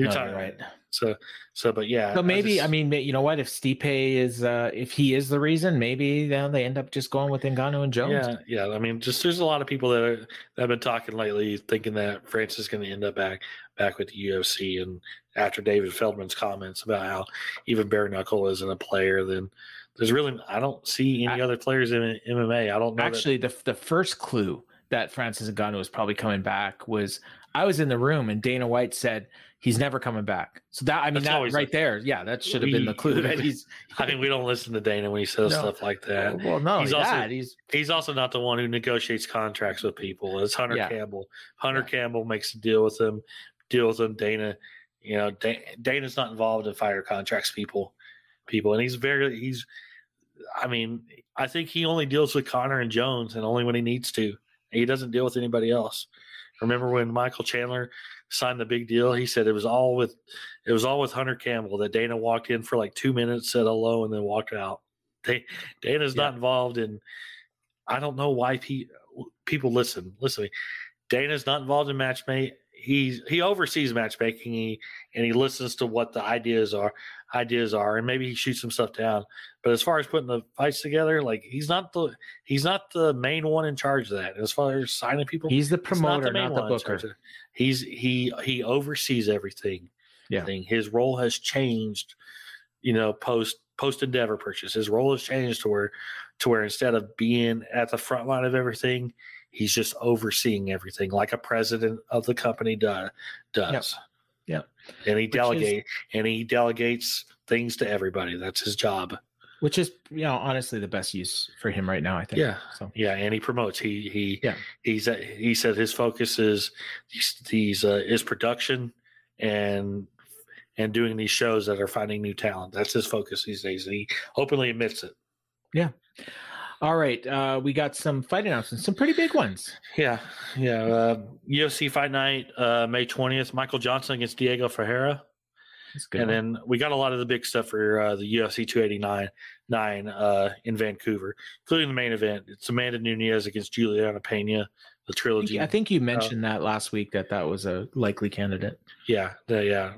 D: you're
C: No,
D: talking
C: right.
D: so so but yeah
C: So maybe I,
D: just-
C: mean, you know what? If Stipe is, uh, if he is the reason, maybe you know, they end up just going with Ngannou and Jones.
D: Yeah, yeah. I mean, just there's a lot of people that, are, that have been talking lately, thinking that Francis is going to end up back back with the UFC. And after David Feldman's comments about how even bare knuckle isn't a player, then there's really I don't see any
C: I-
D: other players in MMA. I don't know. that-
C: Actually, the the first clue that Francis Ngannou was probably coming back was I was in the room and Dana White said he's never coming back. So that I mean
D: That's
C: that right there, yeah, that should have been the clue that he's.
D: I mean, we don't listen to Dana when he says
C: No.
D: stuff like that.
C: well, no,
D: He's also-
C: that he's
D: He's also not the one who negotiates contracts with people. It's Hunter
C: Yeah.
D: Campbell. Hunter Campbell makes a deal with them, deal with them. Dana, you know, Da- Dana's not involved in fire contracts. People, people, and he's very he's. I mean, I think he only deals with Conor and Jones, and only when he needs to. He doesn't deal with anybody else. Remember when Michael Chandler signed the big deal? He said it was all with it was all with Hunter Campbell. That Dana walked in for like two minutes, said hello, and then walked out. Da- Dana's not involved in. I don't know why pe- people listen. Listen, to me. Dana's not involved in match ma- he he oversees matchmaking he, and he listens to what the ideas are ideas are and maybe he shoots some stuff down but as far as putting the fights together like he's not the he's not the main one in charge of that as far as signing people
C: He's the
D: he's
C: promoter, not the,
D: in charge
C: booker.
D: he's he he oversees everything
C: Yeah.
D: thing. his role has changed you know post post endeavor purchase his role has changed to where to where instead of being at the front line of everything he's just overseeing everything like a president of the company do, does
C: Yep.
D: and he delegates and he delegates things to everybody that's his job
C: Which is, you know, honestly the best use for him right now. I think.
D: Yeah.
C: So
D: yeah and he promotes he he
C: Yeah.
D: he's he said his focus is these, these uh, is production and and doing these shows that are finding new talent that's his focus these days and he openly admits it
C: All right, uh, we got some fight announcements, some pretty big ones.
D: Yeah, yeah. Uh, UFC Fight Night, uh, May twentieth. Michael Johnson against Diego Ferreira,
C: That's good.
D: and
C: one.
D: then we got a lot of the big stuff for uh, the UFC two eighty nine nine uh, in Vancouver, including the main event. It's Amanda Nunes against Juliana Pena, the trilogy.
C: I think
D: uh,
C: you mentioned that last week that that was a likely candidate.
D: Yeah, the, yeah,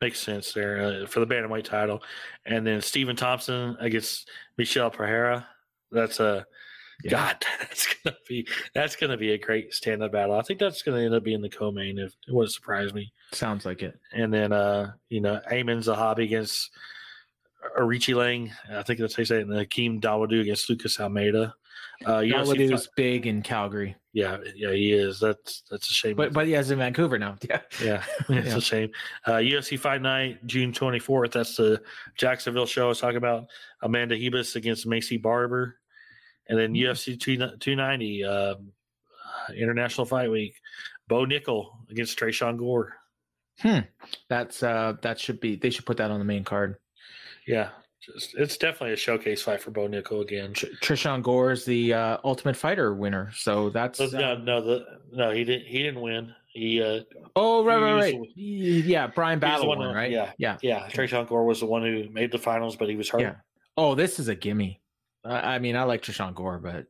D: makes sense there uh, for the bantamweight title, and then Stephen Thompson against Michel Pereira. That's a
C: Yeah.
D: God. That's gonna be that's gonna be a great stand up battle. I think that's gonna end up being the co-main. If it wouldn't surprise me.
C: Sounds like it.
D: And then uh, you know, Eamon's a hobby against Arichi Lang. I think that's how you say it. And Hakeem Dawadu against Lucas Almeida. Uh, UFC
C: Dawodu is big in Calgary,
D: yeah, yeah, he is. That's that's a shame.
C: but but he is in Vancouver now. Yeah.
D: Yeah, it's
C: Yeah.
D: a shame. Uh, UFC Fight Night, June 24th. That's the Jacksonville show I was talking about. Amanda Ribas against Maycee Barber. And then UFC 2, 290, um, uh, International Fight Week. Bo Nickal against Tresean Gore. Hmm.
C: That's uh that should be they should put that on the main card.
D: Yeah, just it's definitely a showcase fight for Bo Nickal again.
C: Tr- Tresean Gore is the uh, Ultimate Fighter winner, so that's
D: no,
C: uh,
D: no, the, no, he didn't. He didn't win. He, uh,
C: oh right right right
D: the-
C: yeah Bryan
D: he was the
C: Battle won right
D: yeah.
C: yeah
D: yeah, Tresean Gore was the one who made the finals, but he was hurt.
C: Yeah. Oh, this is a gimme. I I mean, I like Tresean Gore, but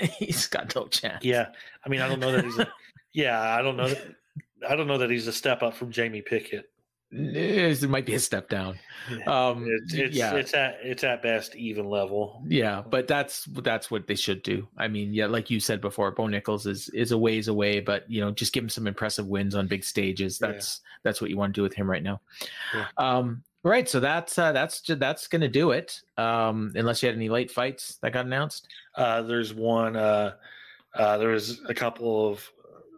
C: he's got no chance.
D: Yeah, I mean, I don't know that he's. A, yeah, I don't know. That, I don't know that he's a step up from Jamie Pickett.
C: It might be a step down. Um,
D: It's it's
C: yeah,
D: it's at it's at best even level.
C: yeah, but that's that's what they should do. I mean, yeah, like you said before, Bo Nichols is is a ways away, but you know, just give him some impressive wins on big stages.
D: Yeah.
C: That's that's what you want to do with him right now.
D: Yeah.
C: Um, right. So that's uh, that's that's gonna do it. Um, unless you had any late fights that got announced.
D: Uh, there's one. Uh, uh, there was a couple of.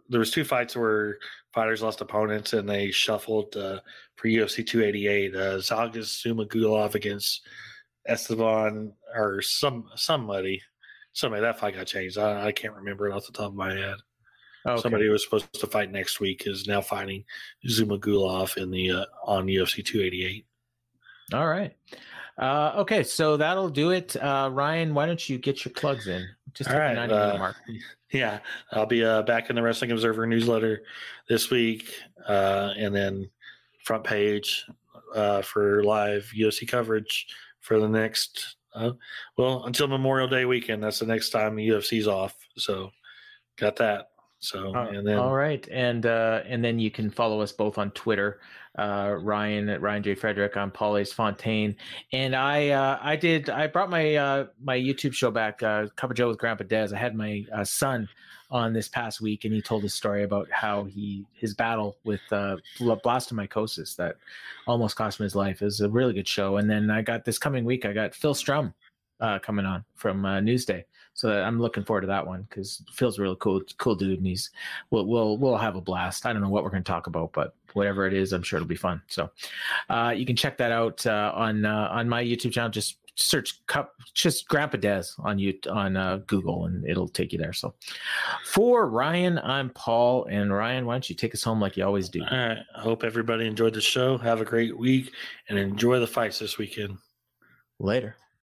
D: There was two fights where fighters lost opponents and they shuffled uh, for UFC 288. Uh, Zhalgas Zhumagulov against Esteban or some somebody. Somebody that fight got changed. I, I can't remember it off the top of my head.
C: Okay.
D: Somebody who was supposed to fight next week is now fighting Zhumagulov in the uh, on UFC 288.
C: All right. Uh, okay, so that'll do it. Uh, Ryan, why don't you get your plugs in? Just
D: All right,
C: 90
D: uh,
C: mark.
D: Yeah, I'll be uh, back in the Wrestling Observer newsletter this week, uh, and then front page uh, for live UFC coverage for the next. Uh, well, until Memorial Day weekend, that's the next time the UFC's off. So, got that. So,
C: Uh,
D: and then
C: all right, and uh, and then you can follow us both on Twitter. Uh, Ryan Ryan J Frederick. on Paulie's Fontaine, and I uh, I did I brought my uh, my YouTube show back. Uh, Cover Joe with Grandpa Dez. I had my uh, son on this past week, and he told a story about how he his battle with uh, blastomycosis that almost cost him his life. It was a really good show. And then I got this coming week. I got Phil Strum uh, coming on from uh, Newsday. So I'm looking forward to that one because Phil's a really cool, cool dude, and he's we'll we'll we'll have a blast. I don't know what we're going to talk about, but whatever it is, I'm sure it'll be fun. So uh, you can check that out uh, on uh, on my YouTube channel. Just search cup, just Grandpa Des on you on uh, Google, and it'll take you there. So for Ryan, I'm Paul, and Ryan, why don't you take us home like you always do?
D: all right. I hope everybody enjoyed the show. Have a great week and enjoy the fights this weekend.
C: Later.